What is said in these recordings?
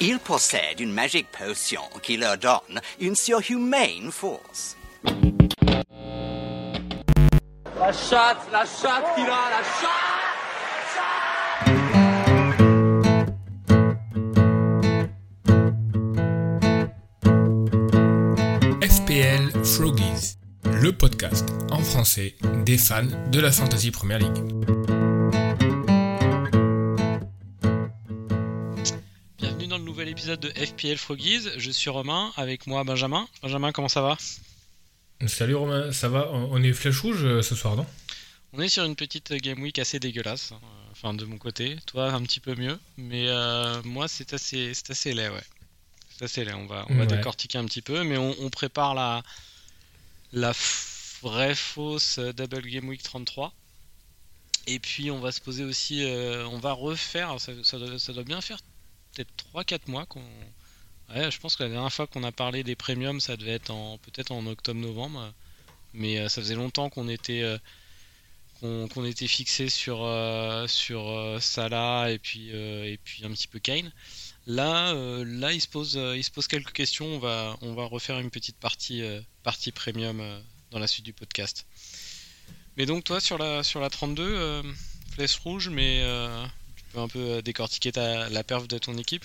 Ils possèdent une magique potion qui leur donne une surhumaine force. La chatte, la chatte, Kira, la chatte FPL Froggies, le podcast en français des fans de la Fantasy Premier League. Épisode de FPL Froggies. Je suis Romain, avec moi Benjamin. Benjamin, comment ça va? Salut Romain, ça va? On est flèche rouge euh, ce soir, non? On est sur une petite game week assez dégueulasse. hein. Enfin, de mon côté. Toi, un petit peu mieux. Mais euh, moi, c'est assez, c'est assez laid, ouais. C'est assez laid. On va, on va Ouais. décortiquer un petit peu. Mais on, on prépare la, la vraie fausse Double Game Week 33. Et puis, on va se poser aussi. euh, on va refaire. Ça, ça doit, ça doit bien faire peut-être 3-4 mois qu'on. Je pense que la dernière fois qu'on a parlé des premiums, ça devait être peut-être en octobre-novembre. Mais euh, ça faisait longtemps qu'on était euh, était fixé sur euh, Salah et puis et puis un petit peu Kane. Là là il se pose il se pose quelques questions. On va on va refaire une petite partie partie premium dans la suite du podcast. Mais donc toi sur la sur la 32 euh, flèche rouge, mais peux un peu euh, décortiquer ta, la perf de ton équipe.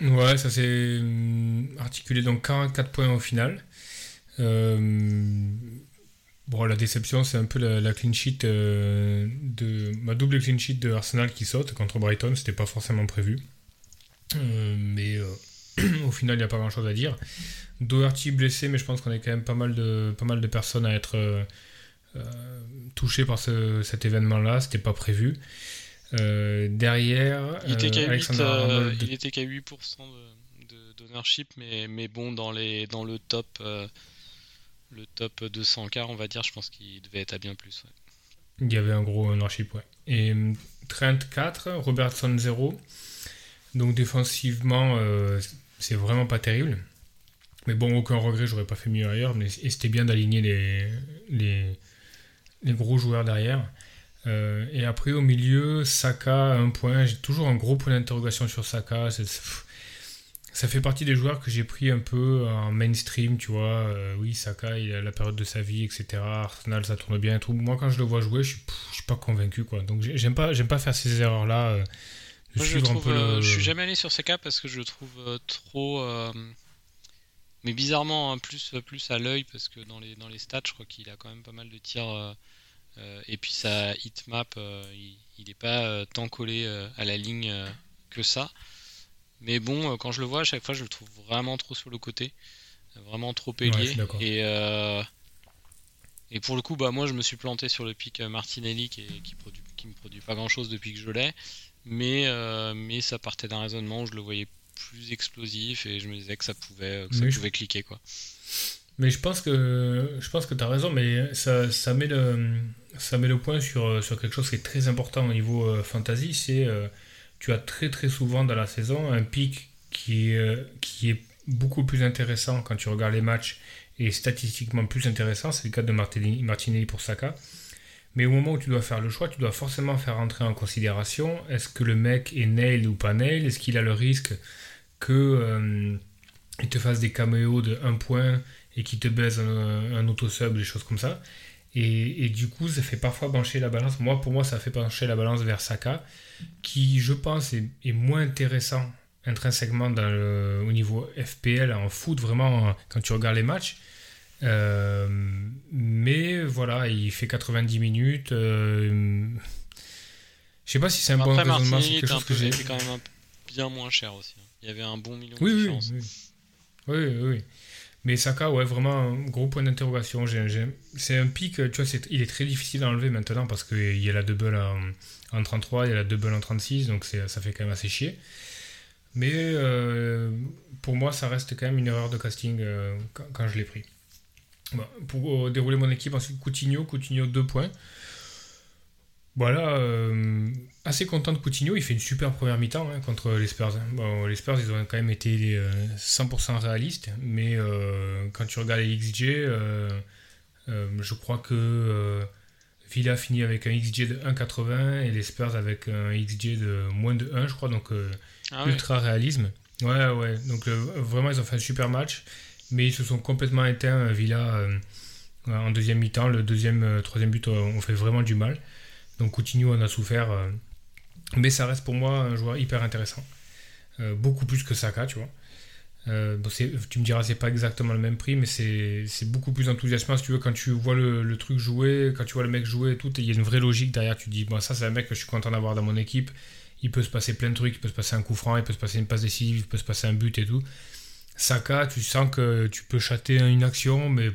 Ouais, ça s'est hum, articulé donc 44 points au final. Euh, bon, la déception, c'est un peu la, clean sheet euh, de ma double clean sheet de Arsenal qui saute contre Brighton. C'était pas forcément prévu, mais au final, il n'y a pas grand chose à dire. Doherty blessé, mais je pense qu'on est quand même pas mal de pas mal de personnes à être touchées par ce- cet événement-là. C'était pas prévu. Euh, derrière, Il était euh, qu'à 8, Alexander euh, Arnold- il était qu'à 8% de, de- d'ownership, mais, mais bon, dans, les, dans le top euh, le top 200K, on va dire, je pense qu'il devait être à bien plus. ouais. Il y avait un gros ownership, ouais. Et hum, Trent 4, Robertson 0. Donc défensivement, euh, c'est vraiment pas terrible. Mais bon, aucun regret, j'aurais pas fait mieux ailleurs. Mais et c'était bien d'aligner les, les, les gros joueurs derrière. Euh, et après, au milieu, Saka, un point. J'ai toujours un gros point d'interrogation sur Saka. C'est- ça fait partie des joueurs que j'ai pris un peu en mainstream, tu vois. Euh, oui, Saka, il a la période de sa vie, etc. Arsenal, ça tourne bien et tout. Moi, quand je le vois jouer, je suis, pff, je suis pas convaincu, quoi. Donc, j'ai- j'aime pas, j'aime pas faire ces erreurs-là. euh, Moi, je, trouve, le- je suis jamais allé sur cas parce que je le trouve trop. mais bizarrement, hein, plus, plus à l'œil parce que dans les, dans les stats, je crois qu'il a quand même pas mal de tirs. euh, et puis sa hitmap, euh, il, il est pas euh, tant collé euh, à la ligne euh, que ça. Mais bon, euh, quand je le vois, à chaque fois, je le trouve vraiment trop sur le côté. euh, Vraiment trop ailier. et, euh, et pour le coup, bah, moi, je me suis planté sur le pic euh, Martinelli qui, est- qui, produit, qui me produit pas grand chose depuis que je l'ai. Mais, euh, mais ça partait d'un raisonnement où je le voyais plus explosif et je me disais que ça pouvait, que ça je- pouvait cliquer. Quoi. Mais je pense que je pense que tu as raison, mais ça, ça, met le, ça met le point sur, sur quelque chose qui est très important au niveau euh, fantasy, c'est euh, tu as très très souvent dans la saison un pic qui, est, euh, qui est beaucoup plus intéressant quand tu regardes les matchs et statistiquement plus intéressant, c'est le cas de Martinelli, pour Saka. Mais au moment où tu dois faire le choix, tu dois forcément faire entrer en considération est-ce que le mec est nail ou pas nail? Est-ce qu'il a le risque que euh, il te fasse des caméos de 1 point et qui te baise un, un auto-sub, des choses comme ça? Et, et du coup, ça fait parfois pencher la balance. Moi, pour moi, ça fait pencher la balance vers Saka, qui, je pense, est, est moins intéressant intrinsèquement dans le- au niveau FPL, en foot, vraiment, quand tu regardes les matchs. Euh, mais voilà, il fait 90 minutes. euh, je sais pas si c'est un bon Après, raisonnement, Martinelli c'est quelque chose que j'ai. quand même un bien moins cher aussi. hein. Il y avait un bon million Oui, de oui, différence. oui. Oui, oui, oui. Mais Saka, ouais, vraiment un gros point d'interrogation. C'est un pic, tu vois, il est très difficile à enlever maintenant parce qu'il y a la double en, en 33, il y a la double en 36, donc ça fait quand même assez chier. Mais euh, pour moi, ça reste quand même une erreur de casting euh, quand, je l'ai pris. Pour euh, dérouler mon équipe, ensuite Coutinho, Coutinho 2 points. Voilà, assez content de Coutinho, il fait une super première mi-temps hein, contre les Spurs. hein. Bon, les Spurs, ils ont quand même été euh, 100% réalistes, mais euh, quand tu regardes les XG, euh, euh, je crois que euh, Villa finit avec un XG de 1,80 et les Spurs avec un XG de moins de 1, je crois, donc euh, Ah ouais. ultra réalisme. Ouais, ouais. Donc vraiment, ils ont fait un super match, mais ils se sont complètement éteints. Villa en deuxième mi-temps, le deuxième, troisième but ont fait vraiment du mal. Donc Coutinho en a souffert, mais ça reste pour moi un joueur hyper intéressant, beaucoup plus que Saka, tu vois. Euh, tu me diras, c'est pas exactement le même prix, mais c'est beaucoup plus enthousiasmant si tu veux quand tu vois le, truc jouer, quand tu vois le mec jouer et tout. Il y a une vraie logique derrière. Tu dis, bon, ça, c'est un mec que je suis content d'avoir dans mon équipe. Il peut se passer plein de trucs, il peut se passer un coup franc, il peut se passer une passe décisive, il peut se passer un but et tout. Saka, tu sens que tu peux chater une action, mais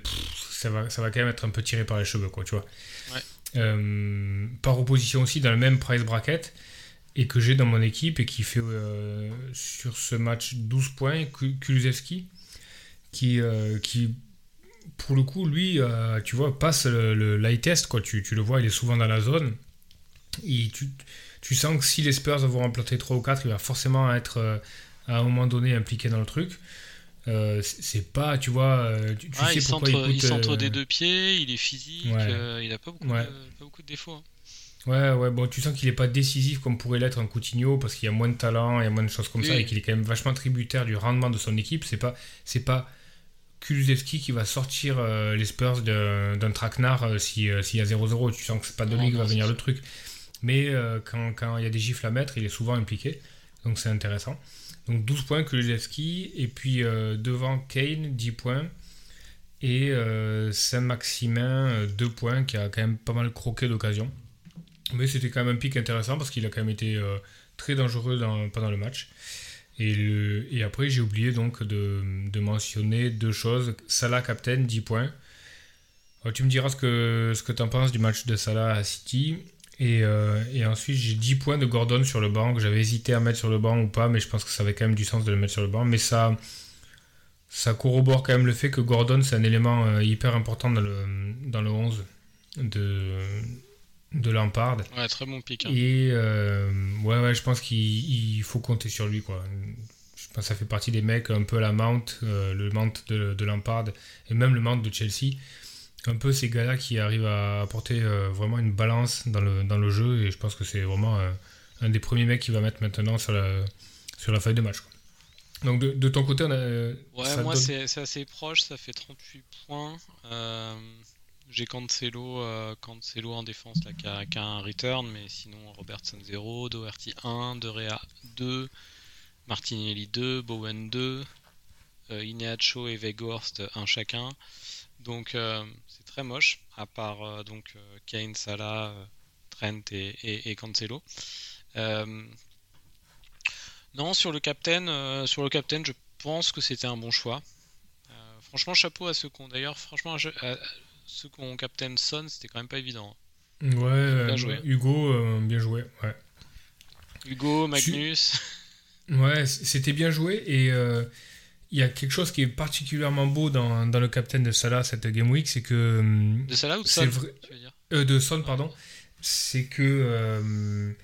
ça, va, ça va quand même être un peu tiré par les cheveux, quoi, tu vois. Euh, par opposition aussi, dans le même price bracket, et que j'ai dans mon équipe et qui fait euh, sur ce match 12 points, Kulusevski, qui, euh, qui pour le coup, lui, euh, tu vois, passe le, le light test, quoi. Tu, tu, le vois, il est souvent dans la zone. Et tu, tu sens que si les Spurs vont en planter 3 ou 4, il va forcément être à un moment donné impliqué dans le truc. c'est pas, tu vois, tu, sais il pourquoi il, centre des deux pieds, il est physique, il a pas beaucoup, de, pas beaucoup de défauts. Hein. Ouais, ouais, bon, tu sens qu'il n'est pas décisif comme pourrait l'être un Coutinho parce qu'il y a moins de talent, il y a moins de choses comme ça et qu'il est quand même vachement tributaire du rendement de son équipe. C'est pas, c'est pas Kulusevski qui va sortir euh, les Spurs d'un traquenard euh, euh, s'il y a 0-0. Tu sens que c'est pas de lui qui va venir le truc. Mais quand, il y a des gifles à mettre, il est souvent impliqué. Donc c'est intéressant. Donc 12 points Kulusevski et puis devant Kane 10 points. Et Saint-Maximin 2 points qui a quand même pas mal croqué d'occasion. Mais c'était quand même un pic intéressant parce qu'il a quand même été euh, très dangereux pendant le match. Et, après, j'ai oublié donc de, mentionner deux choses. Salah captain, 10 points. tu me diras ce que, ce que tu en penses du match de Salah à City. Euh, et, ensuite, j'ai 10 points de Gordon sur le banc. J'avais hésité à mettre sur le banc ou pas, mais je pense que ça avait quand même du sens de le mettre sur le banc. Mais ça, ça corrobore quand même le fait que Gordon, c'est un élément euh, hyper important dans le, dans le 11 de, de Lampard. Ouais, très bon pic. Hein. Et euh, ouais, ouais, je pense qu'il faut compter sur lui, quoi. Je pense que ça fait partie des mecs un peu à la Mount, euh, le Mount de, de, Lampard, et même le Mount de Chelsea. Un peu ces gars-là qui arrivent à apporter euh, vraiment une balance dans le, dans le jeu, et je pense que c'est vraiment un des premiers mecs qui va mettre maintenant sur la, sur la feuille de match. Donc de, de, ton côté, on a. Ouais, moi c'est assez proche, ça fait 38 points. J'ai Cancelo, euh, Cancelo en défense là, qui, a, un return, mais sinon Robertson 0, Doherty 1, De Rea 2, Martinelli 2, Bowen 2, euh, Ineacho et Weghorst 1 chacun. Donc euh, c'est très moche, à part euh, donc Kane, Salah, Trent et, Cancelo. non, sur le captain, sur le captain, je pense que c'était un bon choix. franchement, chapeau à ceux qui ont d'ailleurs, franchement, je, ceux qui ont Captain Son, c'était quand même pas évident. Ouais, euh, Hugo, euh, bien joué. Ouais. Hugo, Magnus. Ouais, c'était bien joué et euh, il y a quelque chose qui est particulièrement beau dans, dans le Captain de Salah cette Game Week, c'est que. De Salah ou de Son De Son, pardon. C'est que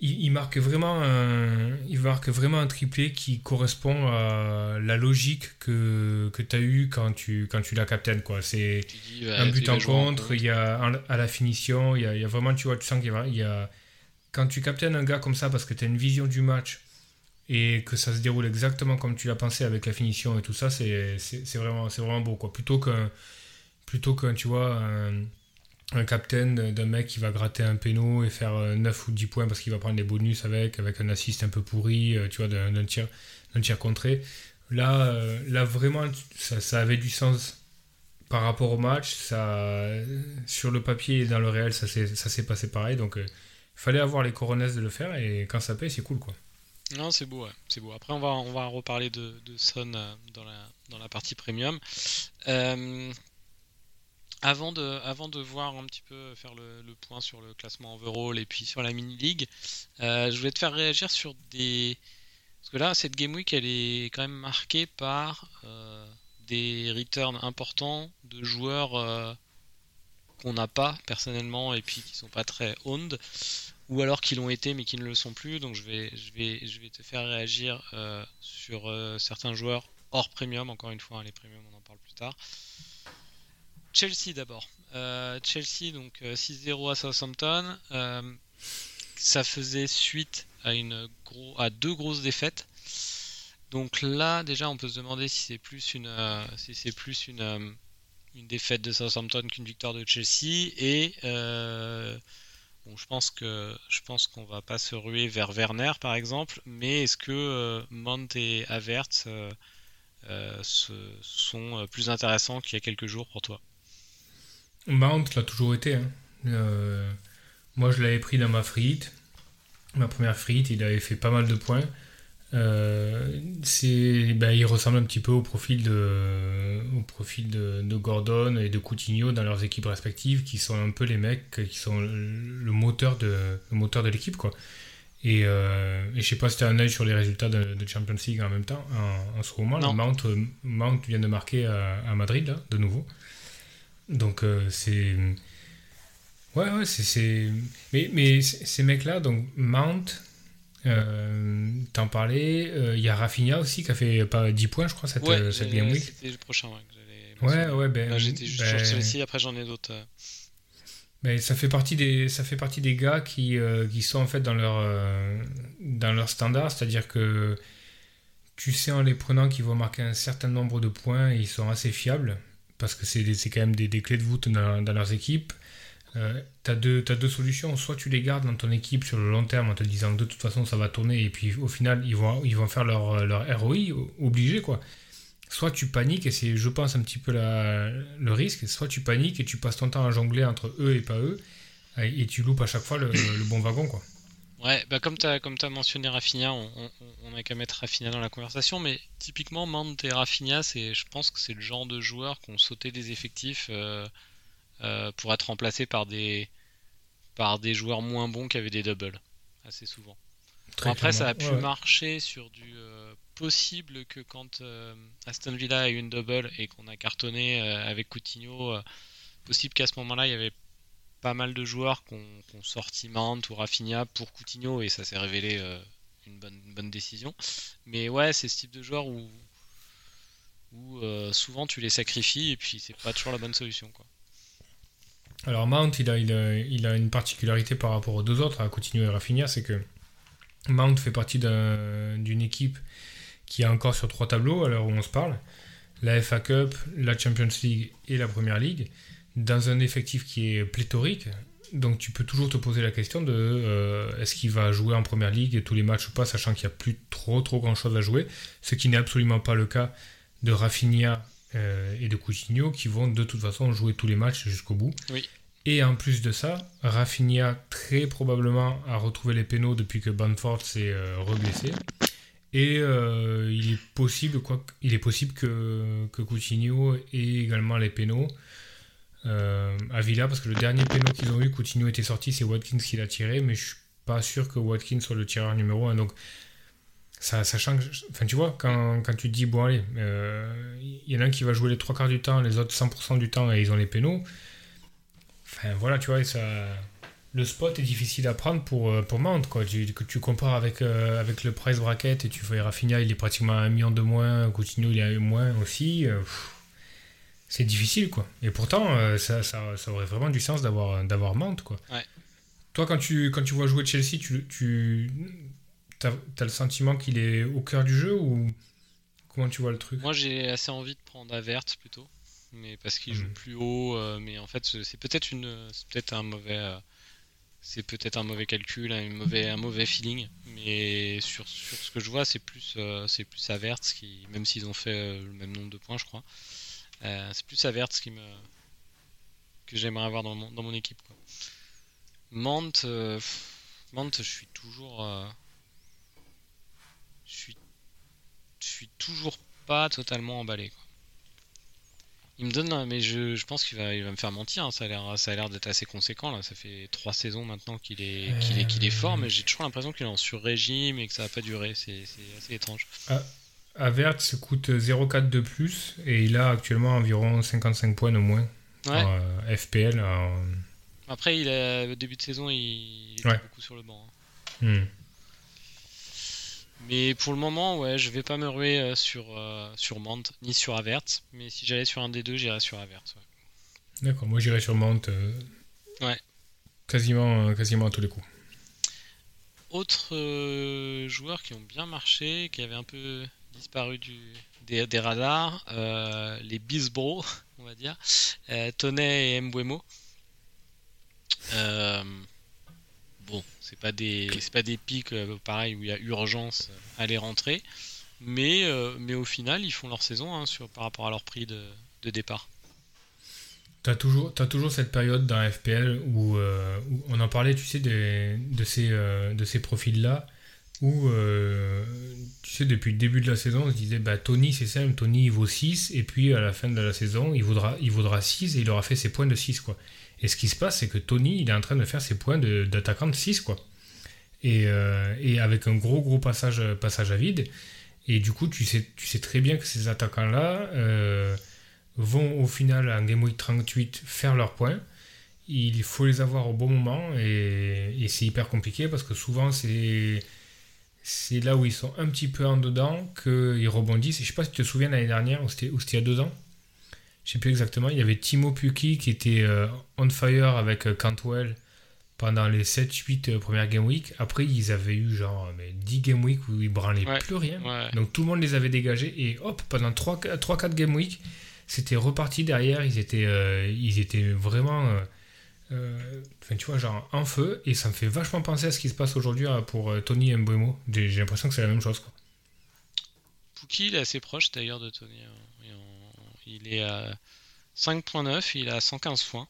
il, marque vraiment un, il marque vraiment un triplé qui correspond à la logique que, que tu as eu quand tu, quand tu l'as captain. Quoi. C'est un but en contre, il y a à la finition, il y a, il y a vraiment, tu vois, tu sens qu'il y, y a. Quand tu captaines un gars comme ça parce que tu as une vision du match et que ça se déroule exactement comme tu l'as pensé avec la finition et tout ça, c'est vraiment, vraiment beau. Quoi. Plutôt qu'un, plutôt qu'un, tu vois, un, un captain d'un mec qui va gratter un péno et faire 9 euh, ou 10 points parce qu'il va prendre des bonus avec, avec un assist un peu pourri, euh, tu vois, d'un tir, tir contré. Là, euh, là vraiment, ça, avait du sens par rapport au match. Ça, sur le papier et dans le réel, ça s'est passé pareil. Donc, il fallait avoir les coronesses de le faire et quand ça paye, c'est cool, quoi. Non, c'est beau, c'est beau. Après, on va, on va reparler de, de Son dans la, dans la partie premium. Euh, avant de, avant de voir un petit peu faire le, point sur le classement overall et puis sur la mini league, euh, je voulais te faire réagir sur des parce que là cette game week elle est quand même marquée par euh, des returns importants de joueurs euh, qu'on n'a pas personnellement et puis qui sont pas très owned ou alors qui l'ont été mais qui ne le sont plus. Donc je vais, je vais, je vais te faire réagir sur certains joueurs hors premium. Encore une fois, hein, les premiums on en parle plus tard. Chelsea d'abord. Euh, Chelsea, donc 6-0 euh, à Southampton. Euh, ça faisait suite à, une gros, à deux grosses défaites. Donc là, déjà, on peut se demander si c'est plus une, si c'est plus une, une défaite de Southampton qu'une victoire de Chelsea. Et bon, je pense que je pense qu'on va pas se ruer vers Werner, par exemple. Mais est-ce que Mount et Havertz sont plus intéressants qu'il y a quelques jours pour toi? Mount l'a toujours été. Hein. moi, je l'avais pris dans ma frite ma première frite, il avait fait pas mal de points. Euh, c'est, ben, il ressemble un petit peu au profil de, au profil de, Gordon et de Coutinho dans leurs équipes respectives, qui sont un peu les mecs qui sont le, moteur de, le moteur de l'équipe, quoi. Et, euh, et je sais pas si tu as un œil sur les résultats de, Champions League en même temps, en, ce moment. Mount, Mount vient de marquer à, Madrid, là, de nouveau. Donc euh, c'est Ouais, ouais, c'est. Mais, mais ces mecs-là, donc Mount, euh, t'en parlais, il euh, y a Rafinha aussi qui a fait pas 10 points, je crois, cette, ouais, cette Game Week. C'était le prochain, ouais. Ouais, ouais, ben. J'étais juste ben, sur celui-ci, après j'en ai d'autres. Ben, ça, fait partie des, ça fait partie des gars qui, qui sont en fait dans leur, dans leur standard, c'est-à-dire que tu sais en les prenant qu'ils vont marquer un certain nombre de points et ils sont assez fiables parce que c'est quand même des, clés de voûte dans, leurs équipes. Euh, tu as, deux solutions. Soit tu les gardes dans ton équipe sur le long terme en te disant que de toute façon ça va tourner et puis au final ils vont, ils vont faire leur, leur ROI obligé quoi. Soit tu paniques et c'est je pense un petit peu la, le risque. Soit tu paniques et tu passes ton temps à jongler entre eux et pas eux et tu loupes à chaque fois le, bon wagon quoi. Ouais, bah comme tu as, comme as mentionné Rafinha, on, on, a qu'à mettre Rafinha dans la conversation, mais typiquement Mante et Rafinha, je pense que c'est le genre de joueurs qui ont sauté des effectifs euh, euh, pour être remplacé par des, par des joueurs moins bons qui avaient des doubles, assez souvent. après, ça a pu marcher sur du euh, possible que quand Aston Villa a eu une double et qu'on a cartonné avec Coutinho, possible qu'à ce moment-là, il y avait pas mal de joueurs qui ont, sorti Mount ou Rafinha pour Coutinho et ça s'est révélé une, bonne, décision. Mais ouais, c'est ce type de joueur où, où souvent tu les sacrifies et puis c'est pas toujours la bonne solution. Quoi. Alors Mount, il a, il, a, une particularité par rapport aux deux autres, à Coutinho et Rafinha, c'est que Mount fait partie d'une équipe qui est encore sur trois tableaux à l'heure où on se parle, la FA Cup, la Champions League et la Première League, dans un effectif qui est pléthorique. Donc tu peux toujours te poser la question de euh, est-ce qu'il va jouer en Première League tous les matchs ou pas, sachant qu'il n'y a plus trop trop grand chose à jouer, ce qui n'est absolument pas le cas de Rafinha euh, et de Coutinho qui vont de toute façon jouer tous les matchs jusqu'au bout. Et en plus de ça, Rafinha très probablement a retrouvé les pénaux depuis que Banford s'est euh, reblessé. Et euh, il est possible, quoi, il est possible que, que Coutinho ait également les pénaux à Villa, parce que le dernier pénaux qu'ils ont eu, Coutinho était sorti, c'est Watkins qui l'a tiré, mais je suis pas sûr que Watkins soit le tireur numéro 1. Donc ça, change. Enfin, tu vois, quand, quand tu te dis, bon, allez, il euh, y en a un qui va jouer les trois quarts du temps, les autres 100% du temps et ils ont les pénaux. Enfin, voilà, tu vois, ça, le spot est difficile à prendre pour, euh, pour Mount, quoi. Tu, que tu compares avec, euh, avec le price bracket et tu vois Rafinha, il est pratiquement un million de moins, Coutinho, il est moins aussi. C'est difficile, quoi. Et pourtant, ça, ça, ça, aurait vraiment du sens d'avoir, d'avoir Mount, quoi. Ouais. Toi, quand tu, quand tu vois jouer Chelsea, tu, tu as le sentiment qu'il est au cœur du jeu ou comment tu vois le truc? Moi j'ai assez envie de prendre Avert plutôt, mais parce qu'il joue hmm. plus haut. Euh, mais en fait c'est peut-être une, peut-être un mauvais, euh, c'est peut-être un mauvais calcul, un mauvais, un mauvais feeling. Mais sur, sur ce que je vois c'est plus, euh, c'est plus Avert qui, même s'ils ont fait le même nombre de points je crois, c'est plus Avert qui me, que j'aimerais avoir dans mon, dans mon équipe. Quoi. Mante, Mante, je suis toujours je suis, je suis toujours pas totalement emballé. Il me donne, mais je, pense qu'il va, il va me faire mentir. Hein. Ça a l'air, ça a l'air d'être assez conséquent là. Ça fait trois saisons maintenant qu'il est, qu'il est, qu'il est fort, mais j'ai toujours l'impression qu'il est en sur-régime et que ça va pas durer. C'est, assez étrange. Ah, Avert se coûte 0,4 de plus et il a actuellement environ 55 points au moins en euh, FPL. Après, il a, au début de saison, il, était beaucoup sur le banc. Hein. Hmm. Mais pour le moment, ouais, je vais pas me ruer euh, sur, euh, sur Mant ni sur Avert. Mais si j'allais sur un des deux, j'irais sur Avert. D'accord, moi j'irais sur Mant. Euh, ouais. Quasiment, quasiment à tous les coups. Autres joueurs qui ont bien marché, qui avaient un peu disparu des, radars, euh, les Bisbro, on va dire, euh, Tonnet et Mbwemo. Euh, bon, c'est pas des pas des pics pareil où il y a urgence à les rentrer, mais mais au final ils font leur saison hein, sur par rapport à leur prix de, départ. T'as toujours, t'as toujours cette période dans FPL où, on en parlait, tu sais, de ces, de ces profils-là, où, euh, tu sais, depuis le début de la saison, on se disait, bah, Tony, c'est simple, Tony, il vaut 6, et puis à la fin de la saison, il vaudra, il vaudra 6, et il aura fait ses points de 6, quoi. Et ce qui se passe, c'est que Tony, il est en train de faire ses points de- d'attaquant de 6, quoi. Et, euh, et avec un gros, gros passage, passage à vide. Et du coup, tu sais, tu sais très bien que ces attaquants-là euh, vont au final en Game Week 38 faire leurs points. Il faut les avoir au bon moment et, et c'est hyper compliqué parce que souvent c'est c'est là où ils sont un petit peu en dedans qu'ils rebondissent. Et je sais pas si tu te souviens l'année dernière ou c'était il y a deux ans. Je sais plus exactement. Il y avait Timo Pukki qui était euh, on fire avec euh, Cantwell pendant les 7-8 euh, premières Game Week. Après, ils avaient eu genre mais 10 Game Week où ils branlaient Ouais. plus rien. Ouais. Donc tout le monde les avait dégagés et hop, pendant 3-4 Game Week, c'était reparti derrière. Ils étaient, euh, ils étaient vraiment, euh, enfin, tu vois, genre en feu. Et ça me fait vachement penser à ce qui se passe aujourd'hui euh, pour euh, Tony Mbeumo. J'ai l'impression que c'est la même chose. Quoi. Pookie, il est assez proche d'ailleurs de Tony. hein. Il est à 5.9, il a 115 points.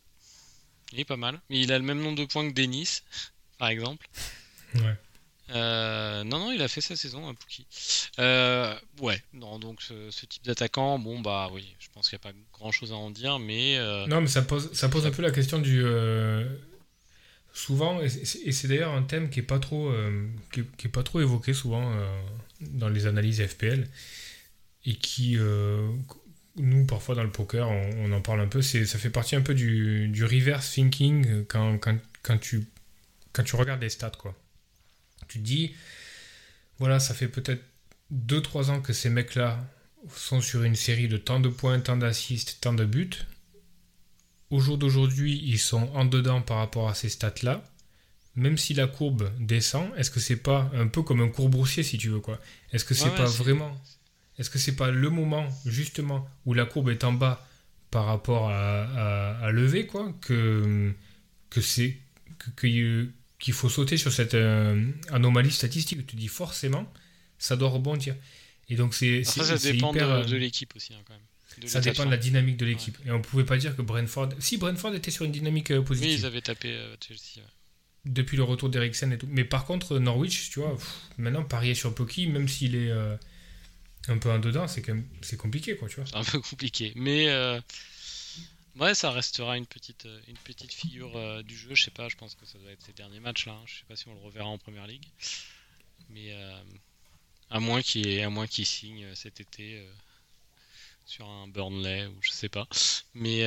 Il est pas mal. Mais il a le même nombre de points que Denis, par exemple. Ouais. Euh, non, non, il a fait sa saison, hein, Pookie. Euh, ouais, non, donc ce, ce type d'attaquant, bon, bah oui, je pense qu'il n'y a pas grand chose à en dire, mais. euh, Non, mais ça pose, ça pose un peu la question du. souvent, et c'est d'ailleurs un thème qui est pas trop, qui, est, qui est pas trop évoqué souvent dans les analyses FPL et qui, nous, parfois dans le poker, on, on en parle un peu. Ça fait partie un peu du, du reverse thinking quand, quand, quand tu, quand tu regardes les stats, quoi. Tu te dis, voilà, ça fait peut-être 2-3 ans que ces mecs-là sont sur une série de tant de points, tant d'assists, tant de buts. Au jour d'aujourd'hui, ils sont en dedans par rapport à ces stats-là. Même si la courbe descend, est-ce que c'est pas un peu comme un cours boursier si tu veux quoi? Est-ce que c'est ouais, pas vraiment Est-ce que c'est pas le moment justement où la courbe est en bas par rapport à, à- à lever quoi? Que que c'est que- que- qu'il faut sauter sur cette euh, anomalie statistique Tu dis forcément ça doit rebondir. Et donc c'est ça c'est dépend hyper, de, euh, de l'équipe aussi, hein, quand même. De ça dépend de la dynamique de l'équipe. Et on pouvait pas dire que Brentford. Si Brentford était sur une dynamique euh, Oui, positive ils avaient tapé euh, Chelsea. ouais. depuis le retour d'Eriksen et tout. Mais par contre, Norwich, tu vois, pff, maintenant parier sur Poki, même s'il est euh, un peu en dedans, c'est quand même c'est compliqué, quoi, tu vois. C'est un peu compliqué. Mais ouais, ça restera une petite, euh, une petite figure euh, du jeu. Je sais pas, je pense que ça doit être ses derniers matchs là. hein. Je sais pas si on le reverra en première ligue. Mais euh, à moins qu'il signe cet été sur un Burnley ou je sais pas. Mais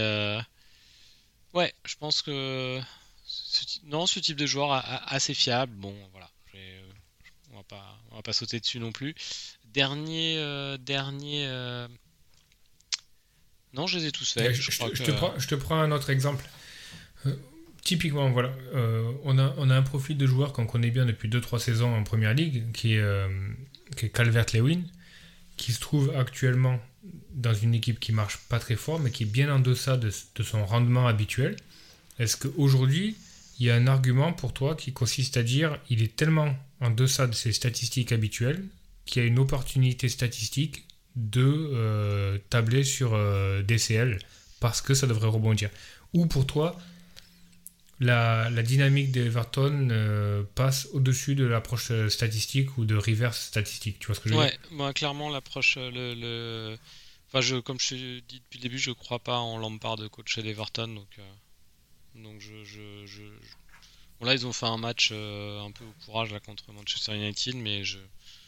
ouais, je pense que ce, non, ce type de joueur a- assez fiable. Bon, voilà. on va pas, on va pas sauter dessus non plus. Dernier, dernier. Non, je les ai tous faits. je, je je crois te, que- prends, je te prends un autre exemple. Euh, typiquement, voilà, euh, on, a, on a un profil de joueur qu'on connaît bien depuis 2-3 saisons en première ligue, qui est, euh, qui est Calvert-Lewin, qui se trouve actuellement dans une équipe qui marche pas très fort, mais qui est bien en deçà de, de son rendement habituel. Est-ce qu'aujourd'hui, il y a un argument pour toi qui consiste à dire il est tellement en deçà de ses statistiques habituelles qu'il y a une opportunité statistique de euh, tabler sur euh, DCL parce que ça devrait rebondir Ou pour toi, la, la dynamique d'Everton euh, passe au-dessus de l'approche euh, statistique ou de reverse statistique Tu vois ce que je veux dire? Ouais, moi clairement l'approche, le. Enfin, je, comme je te dis depuis le début, je crois pas en Lampard de coach d'Everton, donc donc je, je, Bon là ils ont fait un match un peu au courage là contre Manchester United, mais je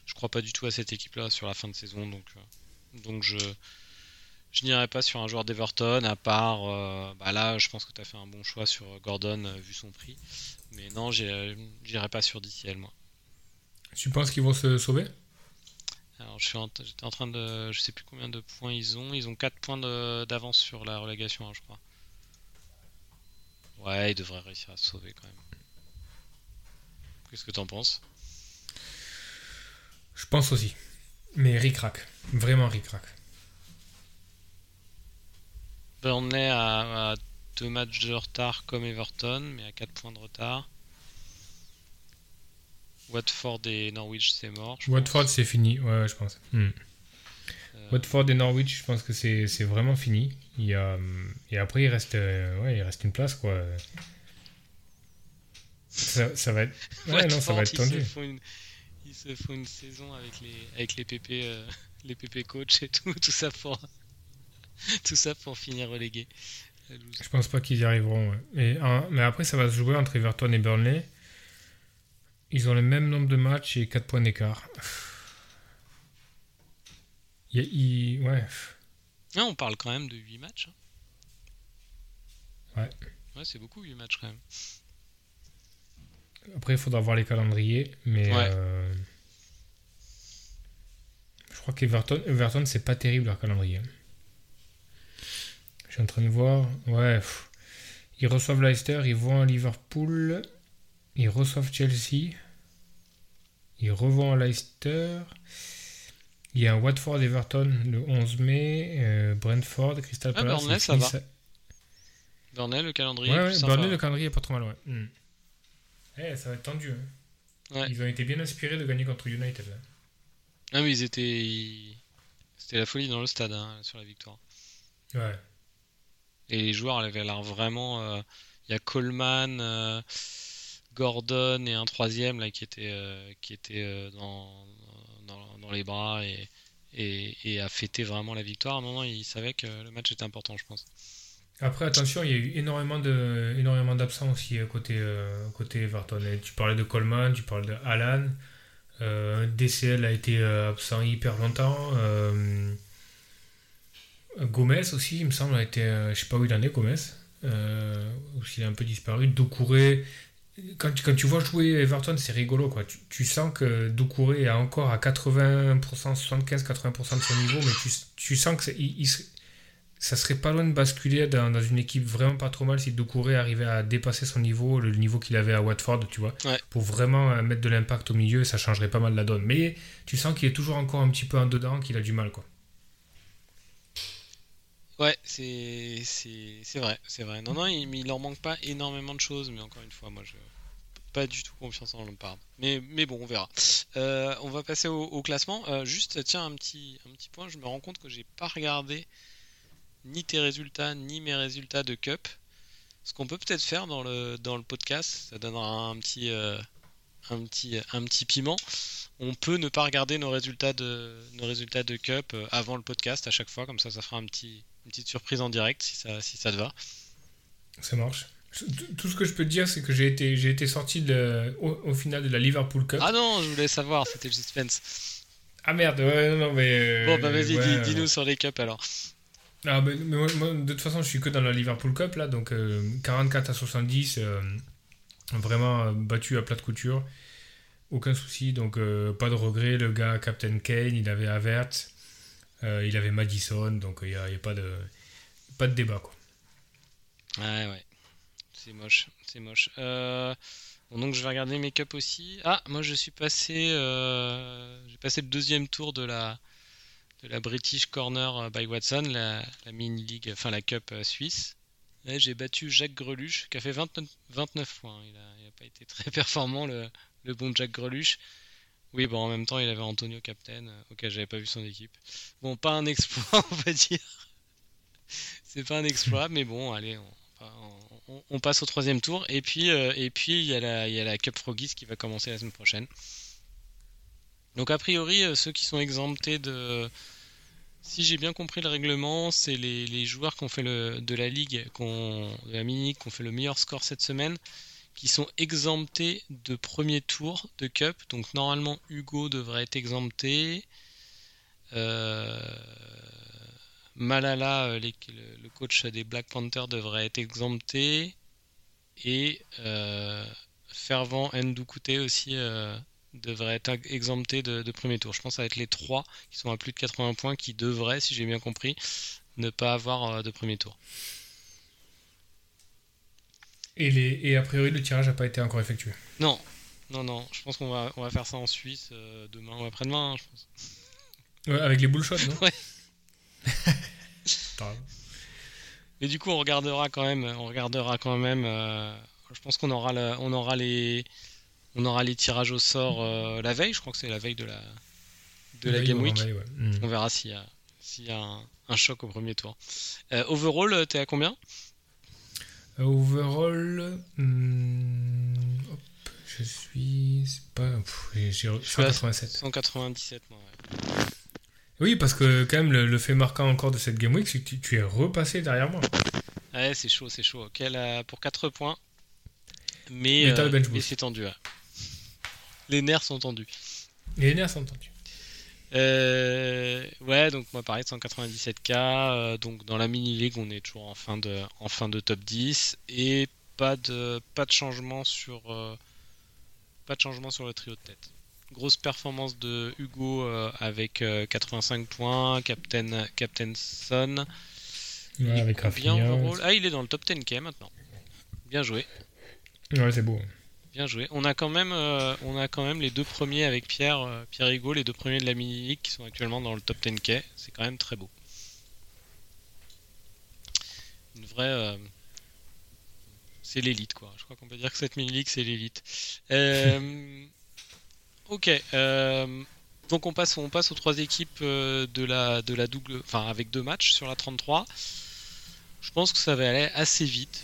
je crois pas du tout à cette équipe-là sur la fin de saison, donc donc je je n'irai pas sur un joueur d'Everton à part euh, bah là je pense que tu as fait un bon choix sur Gordon euh, vu son prix, mais non j'irai pas sur DCL moi. Tu penses qu'ils vont se sauver? Alors, je suis en, j'étais en train de. Je sais plus combien de points ils ont. Ils ont 4 points d'avance sur la relégation, hein, je crois. Ouais, ils devraient réussir à se sauver quand même. Qu'est-ce que t'en penses? Je pense aussi. Mais ric-rac. Vraiment ric-rac. Burnley a, a deux matchs de retard comme Everton, mais à 4 points de retard. Watford et Norwich, c'est mort. Watford, c'est fini, ouais, je pense. Hmm. Euh, Watford et Norwich, je pense que c'est vraiment fini. Il y a, et après, il reste, euh, ouais, il reste une place, quoi. Ça, ça va être, ouais, non, ça va être tendu. Ils se font une, ils se font une saison avec les, avec les PP, euh, les PP coach et tout, tout ça pour, tout ça pour finir relégué. Je pense pas qu'ils y arriveront. ouais. Hein, mais après, ça va se jouer entre Everton et Burnley. Ils ont le même nombre de matchs et 4 points d'écart. Il ouais. Ah, on parle quand même de 8 matchs. hein. Ouais. Ouais, c'est beaucoup 8 matchs quand même. Après, il faudra voir les calendriers. Mais Ouais. euh, je crois qu'Everton, Everton, c'est pas terrible leur calendrier. Je suis en train de voir. Ouais. pff. Ils reçoivent Leicester, ils vont à Liverpool, ils reçoivent Chelsea, ils revont à Leicester. Il y a un Watford Everton le 11 mai, euh, Brentford, Crystal Ah, Palace. Burnley, ils ça va. Burnley, le calendrier Ouais. Burnley, le calendrier est pas trop mal, ouais. Hmm. Eh, ça va être tendu. hein. Ouais. Ils ont été bien inspirés de gagner contre United. Ah, mais ils étaient. ils- C'était la folie dans le stade hein, sur la victoire. Ouais. Et les joueurs avaient l'air vraiment. euh, Il y a Coleman, euh, Gordon et un troisième là qui était, euh, qui était dans, dans, dans les bras et, et, et a fêté vraiment la victoire. Non, non, ils savaient que le match était important, je pense. Après, attention, il y a eu énormément de énormément d'absents aussi euh, côté, euh, côté Everton. Tu parlais de Coleman, tu parlais de Alan. Euh, DCL a été euh, absent hyper longtemps. Gomez aussi, il me semble, a été. je sais pas où il en est, Gomez. Ou s'il a un peu disparu. Doucouré. Quand, tu- quand tu vois jouer Everton, c'est rigolo. Quoi. Tu, sens que Doucouré est encore à 80%, 75-80% de son niveau, mais tu, sens que c'est- il- ça serait pas loin de basculer dans, dans une équipe vraiment pas trop mal si Doucouré arrivait à dépasser son niveau, le niveau qu'il avait à Watford, tu vois, Ouais. pour vraiment euh, mettre de l'impact au milieu, ça changerait pas mal la donne. Mais tu sens qu'il est toujours encore un petit peu en dedans, qu'il a du mal, quoi. Ouais, c'est vrai, c'est vrai. Non, non, il, il leur manque pas énormément de choses, mais encore une fois, moi, je pas du tout confiance en Lampard. Mais, mais bon, on verra. Euh, on va passer au, au classement. Euh, juste, tiens, un petit, un petit point. Je me rends compte que j'ai pas regardé ni tes résultats, ni mes résultats de Cup. Ce qu'on peut peut-être faire dans le, dans le podcast, ça donnera un petit, euh, un petit, un petit piment. On peut ne pas regarder nos résultats de, nos résultats de Cup euh, avant le podcast à chaque fois, comme ça, ça fera un petit, une petite surprise en direct si ça, si ça te va. Ça marche. Tout- ce que je peux te dire, c'est que j'ai été, j'ai été sorti de, au, au final de la Liverpool Cup. Ah non, je voulais savoir, c'était le suspense. Ah merde, ouais, non, mais. euh, Bon, bah vas-y, ouais, dis- dis-nous sur les cups alors. Ah, mais, de toute façon, je suis que dans la Liverpool Cup, là, donc euh, 44 à 70, euh, vraiment euh, battu à plat de couture. Aucun souci, donc euh, pas de regret. Le gars, Captain Kane, il avait Avert, euh, il avait Madison, donc il n'y a, y a pas, de, pas de débat, quoi. Ouais, ouais. C'est moche, c'est moche. Euh, bon, donc je vais regarder mes cups aussi. Ah, moi je suis passé, euh, j'ai passé le deuxième tour de la, de la British Corner by Watson, la, mini league, enfin la cup euh, suisse. Là, j'ai battu Jacques Greluche, qui a fait 29, 29 points. Il a, il a pas été très performant, le, bon Jacques Greluche. Oui, bon, en même temps, il avait Antonio Captain. euh, Ok, j'avais pas vu son équipe. Bon, pas un exploit, on va dire. C'est pas un exploit, mais bon, allez, on, passe au troisième tour. Et puis, euh, et puis il y, a la- y a la Cup Froggies qui va commencer la semaine prochaine. Donc, a priori, euh, ceux qui sont exemptés de. Si j'ai bien compris le règlement, c'est les, les joueurs qui ont fait le, de la ligue, de la mini qui ont fait le meilleur score cette semaine, qui sont exemptés de premier tour de Cup. Donc, normalement, Hugo devrait être exempté. Euh, Malala, euh, le, coach des Black Panthers, devrait être exempté. Et Fervent Ndukute aussi devrait être exempté de, de premier tour. Je pense que ça va être les trois qui sont à plus de 80 points qui devraient, si j'ai bien compris, ne pas avoir euh, de premier tour. Et, les, et a priori, le tirage n'a pas été encore effectué. Non, non, non. Je pense qu'on va, on va faire ça en Suisse euh, demain ou après-demain, hein, je pense. Ouais, avec les bullshots, non Ouais. Mais du coup, on regardera quand même. On regardera quand même. euh, je pense qu'on aura, le- on aura les, on aura les tirages au sort euh, la veille. Je crois que c'est la veille de la, de la Game Week. ouais. Mm. On verra s'il y a, s'il y a un, un choc au premier tour. Euh, overall, euh, t'es à combien? Overall, hmm, hop, je suis. C'est pas. pff, j'ai- Je suis à 187. 197, moi. ouais. Oui, parce que quand même, le, le fait marquant encore de cette Game Week, c'est que tu, tu es repassé derrière moi. Ouais, c'est chaud, c'est chaud. Quel, pour 4 points. Mais, Mais c'est tendu. Les nerfs sont tendus. Les nerfs sont tendus. Euh, ouais, donc moi pareil, 197k. euh, donc dans la mini-league, on est toujours en fin de, en fin de top 10. Et pas de, pas de changement sur, euh, pas de changement sur le trio de tête. Grosse performance de Hugo avec euh, 85 points. Captain, Captain Son. Ouais, avec Rafinha. Ah, il est dans le top 10k maintenant. Bien joué. Ouais, c'est beau. Bien joué. On a quand même, euh, on a quand même les deux premiers avec Pierre, euh, Pierre Higo, les deux premiers de la mini league qui sont actuellement dans le top 10K. C'est quand même très beau. Euh, c'est l'élite quoi. Je crois qu'on peut dire que cette mini league c'est l'élite. Ok. donc on passe, on passe aux trois équipes de la, double, enfin avec deux matchs sur la 33. Je pense que ça va aller assez vite.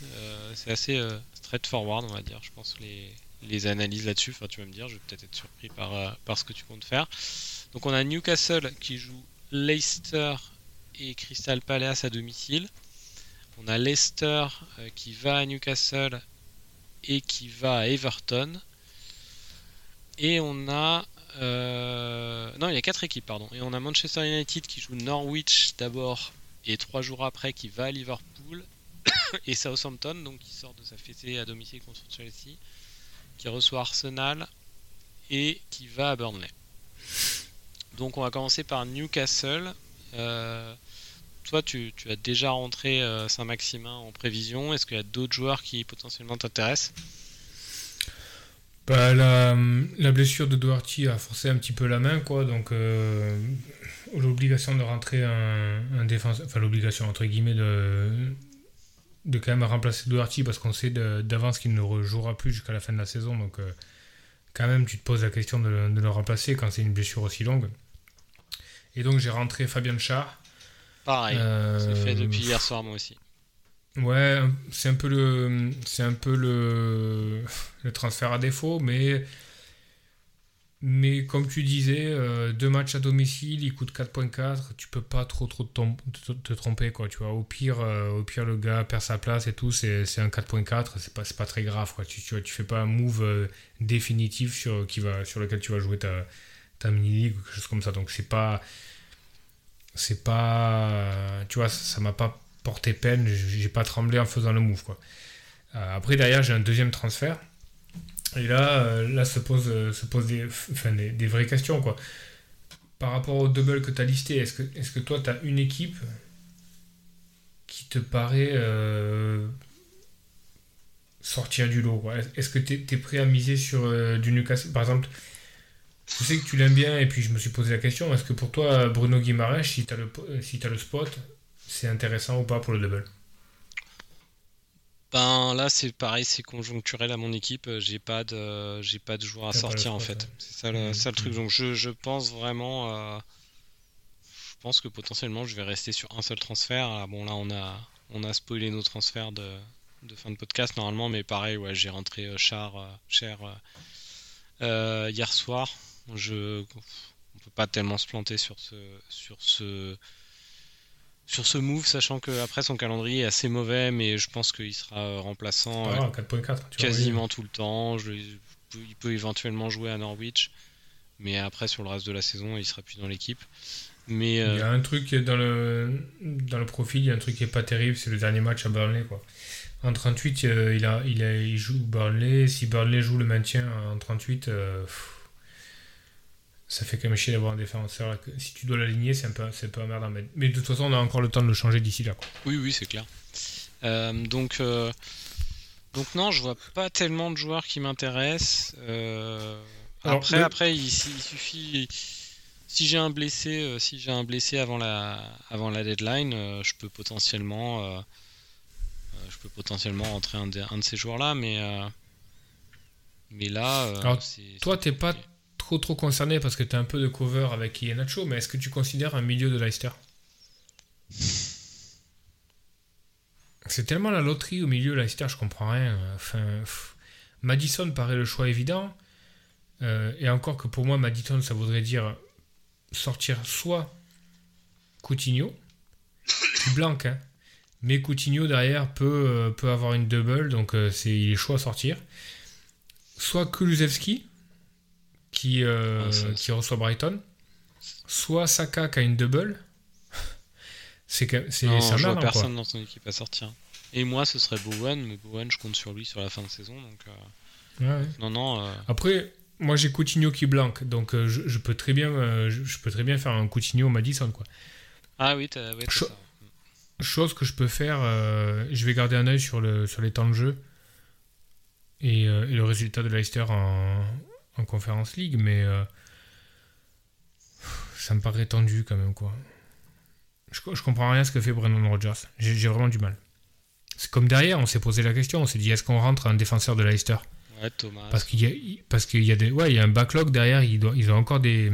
c'est assez straightforward, on va dire. Je pense les, analyses là-dessus. Enfin, tu vas me dire, je vais peut-être être surpris par, euh, par ce que tu comptes faire. Donc, on a Newcastle qui joue Leicester et Crystal Palace à domicile. On a Leicester euh, qui va à Newcastle et qui va à Everton. Et on a. euh, Non, il y a quatre équipes, pardon. Et on a Manchester United qui joue Norwich d'abord et trois jours après qui va à Liverpool. Et Southampton, donc qui sort de sa fessée à domicile contre Chelsea, qui reçoit Arsenal et qui va à Burnley. Donc on va commencer par Newcastle. Euh, toi, tu, as déjà rentré euh, Saint-Maximin en prévision. Est-ce qu'il y a d'autres joueurs qui potentiellement t'intéressent? Bah, la, la blessure de Doherty a forcé un petit peu la main, quoi. Donc, euh, l'obligation de rentrer un, un défenseur, enfin, l'obligation, entre guillemets, de, de quand même remplacer Doherty parce qu'on sait d'avance qu'il ne rejouera plus jusqu'à la fin de la saison. Donc, euh, quand même, tu te poses la question de, le- de le remplacer quand c'est une blessure aussi longue. Et donc, j'ai rentré Fabien Char. Pareil, Euh, c'est fait depuis hier soir moi aussi. Ouais, c'est un peu le, c'est un peu le, le transfert à défaut, mais, mais comme tu disais, euh, deux matchs à domicile, il coûte 4.4, tu peux pas trop trop te, tromper quoi, tu vois. Au pire, euh, au pire le gars perd sa place et tout, c'est un 4.4, c'est pas pas très grave quoi. Tu, tu, vois, tu fais pas un move euh, définitif sur qui va sur lequel tu vas jouer ta ta mini league ou quelque chose comme ça. Donc c'est pas c'est pas tu vois ça m'a pas porté peine j'ai pas tremblé en faisant le move quoi après derrière j'ai un deuxième transfert et là euh, là se pose euh, se pose des enfin vraies questions par rapport au double que tu as listé est-ce que toi tu as une équipe qui te paraît euh, sortir du lot est-ce que tu es, prêt à miser sur du Newcastle? Par exemple je sais que tu l'aimes bien et puis je me suis posé la question est-ce que pour toi Bruno Guimaraes si tu as le spot c'est intéressant ou pas pour le double? Ben là c'est pareil, c'est conjoncturel à mon équipe. euh, J'ai pas de, j'ai pas de joueurs à sortir en fait. C'est ça le, Mhm. ça le truc. Donc je, je pense vraiment, euh, je pense que potentiellement je vais rester sur un seul transfert. Ah, bon là on a, on a spoilé nos transferts de, de fin de podcast normalement, mais pareil ouais j'ai rentré euh, Char, euh, Cher hier soir. Je, on peut pas tellement se planter sur ce, sur ce sur ce move, sachant que après son calendrier est assez mauvais, mais je pense qu'il sera euh, remplaçant euh, Ah, 4.4 tu vois, quasiment tout le temps. Je- il peut- éventuellement jouer à Norwich, mais après sur le reste de la saison, il sera plus dans l'équipe. Mais Il y euh, a un truc dans le, dans le profil, il y a un truc qui est pas terrible, c'est le dernier match à Burnley. Quoi. En 38, euh, il, a, il, a, il joue Burnley. Si Burnley joue le maintien en 38, euh, pff, ça fait quand même chier d'avoir un défenseur. Si tu dois l'aligner, c'est un peu, c'est un peu emmerdant. Mais, mais de toute façon, on a encore le temps de le changer d'ici là. Quoi. oui, oui, c'est clair. Euh, donc, euh, donc non, je vois pas tellement de joueurs qui m'intéressent. Euh, Alors, après, après, il, il suffit. si j'ai un blessé, si j'ai un blessé avant la, avant la deadline, je peux potentiellement, je peux potentiellement rentrer un de, un de ces joueurs-là, mais, euh, mais là, Alors, Toi, t'es pas. Trop trop concerné parce que t'as un peu de cover avec Iheanacho, mais est-ce que tu considères un milieu de Leicester? C'est tellement la loterie au milieu Leicester, je comprends rien. Enfin, Madison paraît le choix évident. Euh, et encore que pour moi, Madison, ça voudrait dire sortir soit Coutinho, blanque, hein, mais Coutinho derrière peut, euh, peut avoir une double, donc euh, c'est il est chaud à sortir. Soit Kulusevski, qui, euh, Ah, qui reçoit Brighton, soit Saka qui a une double. C'est c'est Non, je vois quoi. personne dans son équipe à sortir. Et moi, ce serait Bowen, mais Bowen, je compte sur lui sur la fin de saison, donc euh, Ouais, ouais. non, non. euh, Après, moi j'ai Coutinho qui blanque, donc euh, je, je peux très bien, je, je peux très bien faire un Coutinho Madison quoi. Ah oui, t'as ouais, Cho- ça. Chose que je peux faire, je vais garder un œil sur, le, sur les temps de jeu et, et le résultat de Leicester en, en Conference League, mais euh, ça me paraît tendu quand même quoi. Je, je comprends rien à ce que fait Brendan Rodgers. J'ai vraiment du mal. C'est comme derrière, on s'est posé la question, on s'est dit est-ce qu'on rentre un défenseur de Leicester? Ouais, Thomas. Parce qu'il y a, parce qu'il y a des, ouais, il y a un backlog derrière. Ils, doivent- ils ont encore des,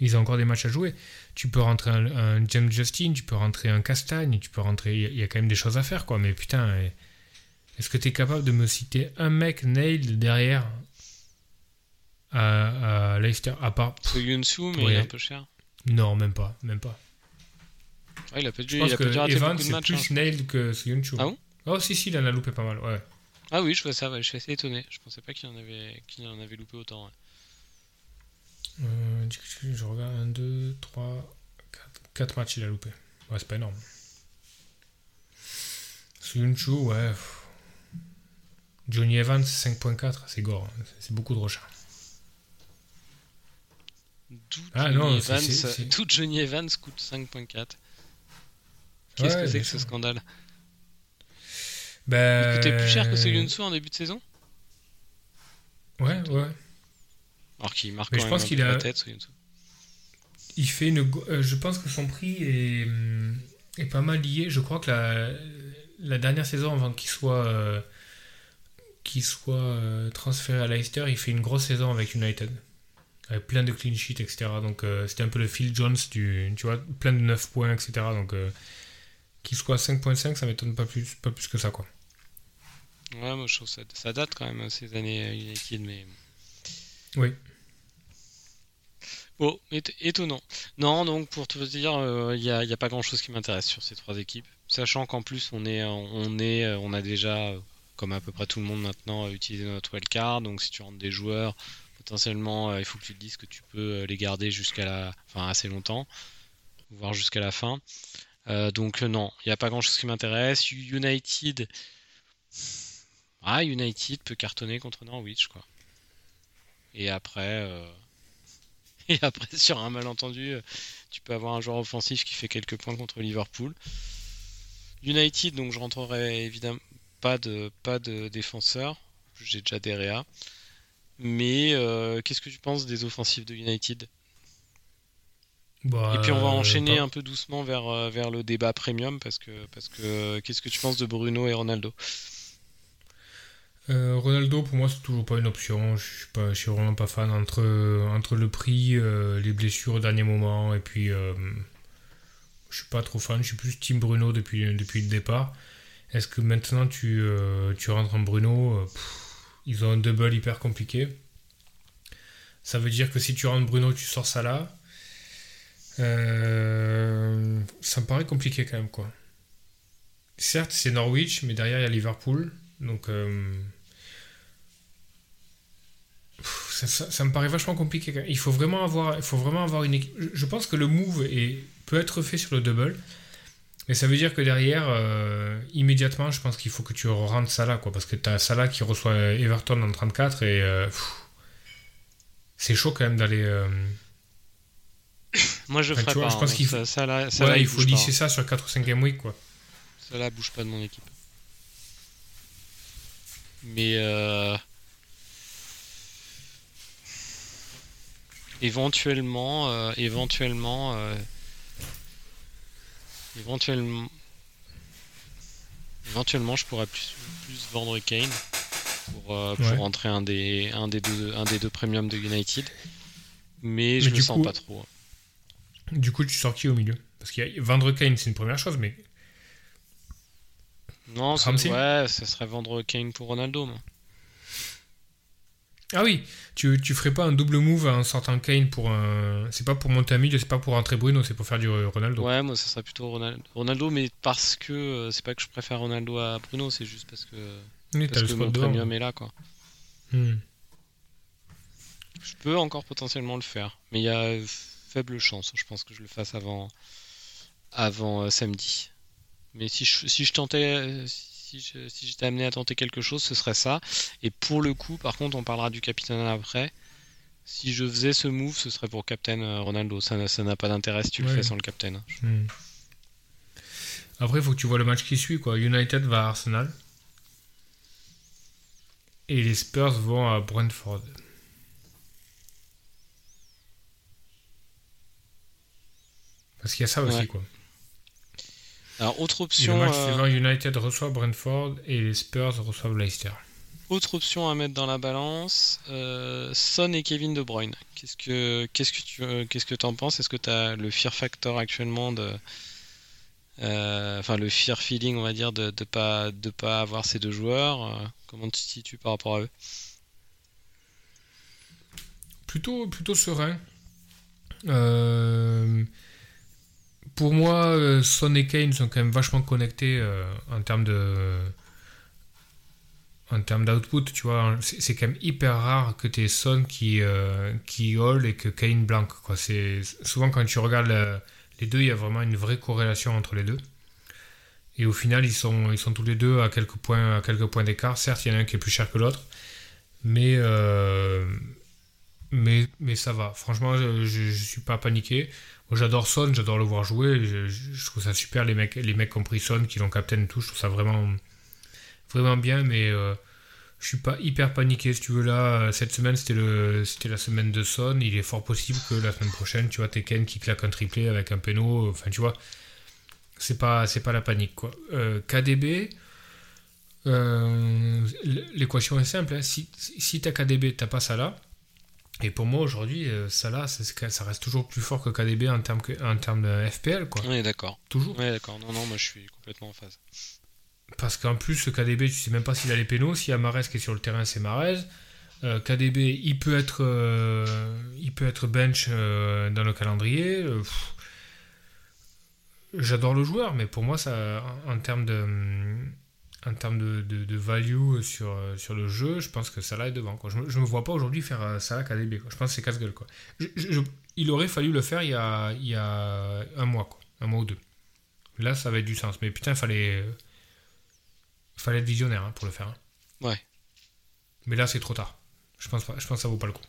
ils ont encore des matchs à jouer. Tu peux rentrer un, un James Justin, tu peux rentrer un Castagne, tu peux rentrer. Il y a- il y a quand même des choses à faire, quoi. Mais putain, eh, est-ce que tu es capable de me citer un mec nailed derrière à, à Leicester à part Soyunsu, mais Ouais. il est un peu cher. Non, même pas, même pas. Ouais, il a pas Je dû, pense il a que pas dû rater Evans beaucoup de c'est matchs. hein, plus nailed que Soyuncu. Ah bon? Oh si si, il en a loupé pas mal. Ouais. Ah oui, je vois ça, ouais, je suis assez étonné. Je pensais pas qu'il en avait, qu'il en avait loupé autant. ouais. Euh, je regarde 1, 2, 3, 4, matchs il a loupé. Ouais, c'est pas énorme. Suyunchu, ouais. Johnny Evans, 5.4, c'est gore. hein. C'est- beaucoup trop cher. D'où Ah Johnny, Johnny Evans coûte 5.4. Qu'est-ce Ouais, que c'est que ce scandale? Ben, Il coûtait plus cher que Soyunsu en début de saison? Ouais, ouais. Alors qu'il marque Mais quand je pense qu'il a- la tête. Il fait une. euh, je pense que son prix est, hum, est pas mal lié. Je crois que la, la dernière saison, avant qu'il soit, euh, qu'il soit euh, transféré à Leicester, il fait une grosse saison avec United. Avec plein de clean sheets, etc. Donc euh, c'était un peu le Phil Jones du. Tu vois, plein de 9 points, etc. Donc euh, qu'il soit à 5.5, ça m'étonne pas plus, pas plus que ça, quoi. Ouais, moi je trouve ça, ça date quand même ces années euh, United, mais. Oui. Bon, éton- étonnant. Non, donc pour te dire, il n'y a, y a pas grand chose qui m'intéresse sur ces trois équipes. Sachant qu'en plus, on est, on est, on a déjà, comme à peu près tout le monde maintenant, utilisé notre wildcard. Donc si tu rentres des joueurs, potentiellement, euh, il faut que tu te dises que tu peux euh, les garder jusqu'à la, enfin assez longtemps, voire jusqu'à la fin. Euh, donc non, il n'y a pas grand chose qui m'intéresse. United, ah United peut cartonner contre Norwich quoi. Et après. et après, sur un malentendu, tu peux avoir un joueur offensif qui fait quelques points contre Liverpool. United, donc je rentrerai évidemment pas de, pas de défenseur. J'ai déjà des réa. Mais euh, qu'est-ce que tu penses des offensifs de United? Bah, Et puis on va euh, enchaîner un peu doucement vers, euh, vers le débat premium parce que, parce que qu'est-ce que tu penses de Bruno et Ronaldo? Euh, Ronaldo, pour moi, c'est toujours pas une option. Je suis, pas, je suis vraiment pas fan entre, entre le prix, euh, les blessures au dernier moment, et puis euh, je suis pas trop fan. Je suis plus Team Bruno depuis, depuis le départ. Est-ce que maintenant tu, tu rentres en Bruno? Pff, Ils ont un double hyper compliqué. Ça veut dire que si tu rentres Bruno, tu sors ça là. Euh, ça me paraît compliqué quand même, quoi. Certes, c'est Norwich, mais derrière il y a Liverpool. Donc, euh, ça, me paraît vachement compliqué. quand même. Il faut vraiment avoir, il faut vraiment avoir une équipe. Je- pense que le move peut être fait sur le double. Mais ça veut dire que derrière, euh, immédiatement, je pense qu'il faut que tu rentres Salah, quoi. Parce que tu as Salah qui reçoit Everton en 34 et euh, c'est chaud quand même d'aller. euh, Moi je Enfin, ferai tu vois, pas. je pense hein. qu'il faut- ouais, il faut pas, lisser ça sur 4 ou 5 game week, quoi. Là bouge pas de mon équipe. Mais euh... éventuellement, éventuellement, éventuellement, éventuellement, je pourrais plus, plus vendre Kane pour, euh, pour Ouais. rentrer un des, un des deux, un des deux premiums de United. Mais je Mais le sens coup- pas trop. Du coup, tu sors qui au milieu? Parce qu'il y a vendre Kane, c'est une première chose, mais Non, ouais, ça serait vendre Kane pour Ronaldo. moi. Ah oui, tu, tu ferais pas un double move en sortant Kane pour un. C'est pas pour monter un milieu, c'est pas pour rentrer Bruno, c'est pour faire du Ronaldo. Ouais, moi ça serait plutôt Ronaldo, Ronaldo mais parce que euh, c'est pas que je préfère Ronaldo à Bruno, c'est juste parce que, oui, parce le que mon premium est là quoi. Hmm. Je peux encore potentiellement le faire, mais il y a faible chance, je pense que je le fasse avant, avant euh, samedi. Mais si je, si je tentais, euh, si j'étais amené à tenter quelque chose, ce serait ça. Et pour le coup, par contre, on parlera du capitaine après. Si je faisais ce move, ce serait pour Captain euh, Ronaldo. Ça, n'a- ça pas d'intérêt si tu le fais sans le Captain. Hmm. Après, il faut que tu vois le match qui suit. Quoi. United va à Arsenal. Et les Spurs vont à Brentford. Parce qu'il y a ça aussi. Ouais. Quoi. Alors, autre Et le option, match euh, suivant, United reçoit Brentford et les Spurs reçoivent Leicester. autre option à mettre dans la balance, euh, Son et Kevin De Bruyne. Qu'est-ce que qu'est-ce que tu euh, qu'est-ce que t'en penses? Est-ce que tu as le fear factor actuellement de euh, enfin le fear feeling on va dire de de pas de pas avoir ces deux joueurs Comment tu te situes par rapport à eux? Plutôt, plutôt serein. Pour moi, euh, Son et Kane sont quand même vachement connectés euh, en termes de en termes d'output, tu vois, c'est quand même hyper rare que tu Son qui, euh, qui haul et que Kane. C'est, souvent, quand tu regardes les deux, il y a vraiment une vraie corrélation entre les deux. Et au final, ils sont, ils sont tous les deux à quelques points, points d'écart. Certes, il y en a un qui est plus cher que l'autre, mais, mais, mais ça va. Franchement, je, je suis pas paniqué. J'adore Son, j'adore le voir jouer. Je, trouve ça super, les mecs, les mecs qui ont pris Son, qui l'ont captain et tout. Je trouve ça vraiment, vraiment bien, mais euh, je suis pas hyper paniqué. Si tu veux, là, euh, cette semaine, c'était la semaine de Son. Il est fort possible que la semaine prochaine, tu vois, Tekken qui claque un triplé avec un péno. Enfin, tu vois, c'est pas, pas la panique, quoi. Euh, KDB. euh, L'équation est simple. hein. Si, si t'as KDB, t'as pas Salah. Et pour moi, aujourd'hui, euh, Salah, ça, ça reste toujours plus fort que KDB en termes, que- en termes de FPL, quoi. Est d'accord. Toujours. Ouais, d'accord. Non, non, moi je suis complètement en phase. Parce qu'en plus, KDB, tu sais même pas s'il a les pénaux. S'il y a Marez qui est sur le terrain, c'est Marez. Euh, KDB, il peut être, euh, il peut être bench euh, dans le calendrier. Euh. J'adore le joueur, mais pour moi, ça, en, en termes de, en termes de, de- de value sur, euh, sur le jeu, je pense que Salah est devant. Quoi. Je, me- je me vois pas aujourd'hui faire euh, Salah KDB. Quoi. Je pense que c'est casse-gueule. Quoi. Je- je- je- il aurait fallu le faire il y a, il y a un mois, quoi. un mois ou deux. Là, ça avait du sens. Mais putain, il fallait, fallait être visionnaire hein, pour le faire. hein. Ouais. Mais là, c'est trop tard. Je pense, pas, je pense que ça vaut pas le coup.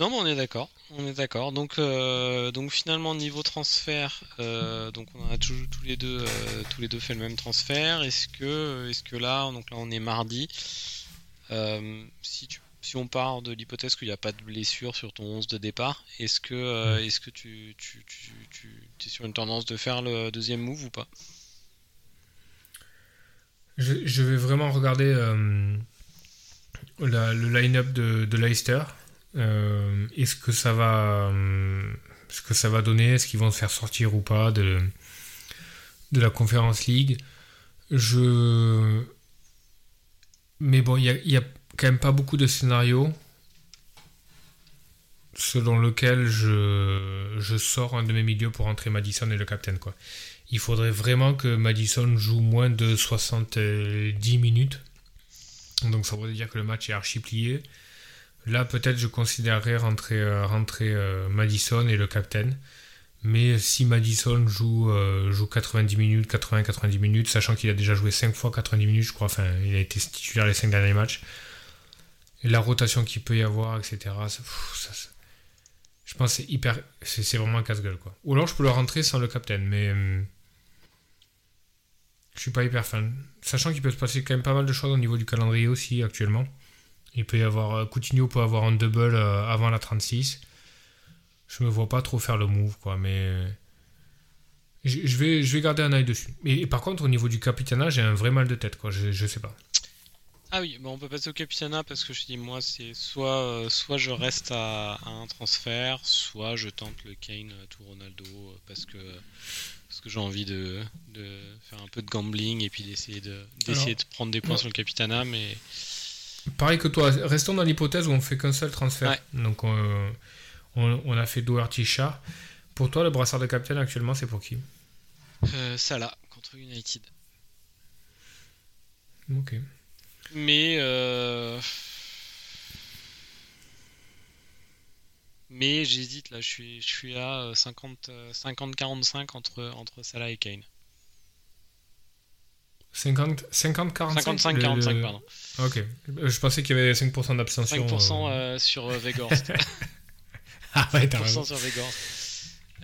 Non, mais on est d'accord. On est d'accord. Donc, euh, donc finalement niveau transfert, euh, donc on a tous les deux, euh, tous les deux fait le même transfert. Est-ce que, est-ce que là, donc là on est mardi. si tu, si on part de l'hypothèse qu'il n'y a pas de blessure sur ton 11 de départ, est-ce que, Mm. est-ce que tu, tu, tu, tu es sur une tendance de faire le deuxième move ou pas? Je, je vais vraiment regarder la- le line-up de, de Leicester. Euh, Est-ce que ça va, euh, ce que ça va donner? Est-ce qu'ils vont se faire sortir ou pas de, de la Conference League? Je, mais bon, il y a, il y a quand même pas beaucoup de scénarios selon lequel je, je sors un de mes milieux pour entrer Madison et le captain quoi. Il faudrait vraiment que Madison joue moins de 70 minutes. Donc ça voudrait dire que le match est archi plié. Là, peut-être je considérerais rentrer, euh, euh, Madison et le captain. Mais si Madison joue, euh, joue 90 minutes, 80-90 minutes, sachant qu'il a déjà joué 5 fois 90 minutes, je crois, enfin, il a été titulaire les 5 derniers matchs, et la rotation qu'il peut y avoir, etc., je pense que c'est hyper. C'est vraiment un casse-gueule, quoi. Ou alors je peux le rentrer sans le captain, mais. hum, je suis pas hyper fan. Sachant qu'il peut se passer quand même pas mal de choses au niveau du calendrier aussi actuellement. Il peut y avoir. euh, Coutinho peut avoir un double euh, avant la 36. je me vois pas trop faire le move, quoi. Mais je, je vais, je vais garder un œil dessus. Et, par contre, au niveau du capitana, j'ai un vrai mal de tête, quoi. Je, je sais pas. Ah oui, bon, on peut passer au Capitana parce que je dis moi c'est soit euh, soit je reste à, à un transfert, soit je tente le Kane euh, tout Ronaldo euh, parce que parce que j'ai envie de, de faire un peu de gambling et puis d'essayer de d'essayer de prendre des points sur le Capitana mais Pareil que toi, restons dans l'hypothèse où on fait qu'un seul transfert. Ouais. Donc on, on, on a fait Doherty Char. Pour toi, le brassard de capitaine actuellement, c'est pour qui? Euh, Salah contre United. Ok. Mais euh, mais j'hésite là, je suis je suis à euh, 50 euh, 50 45 entre entre Salah et Kane. 50, 50 45 55 le- 45 le- pardon. Ok. Je pensais qu'il y avait 5% d'abstention. 5% euh. euh, sur euh, Weghorst. Ah ouais, t'as raison. 5% sur Weghorst.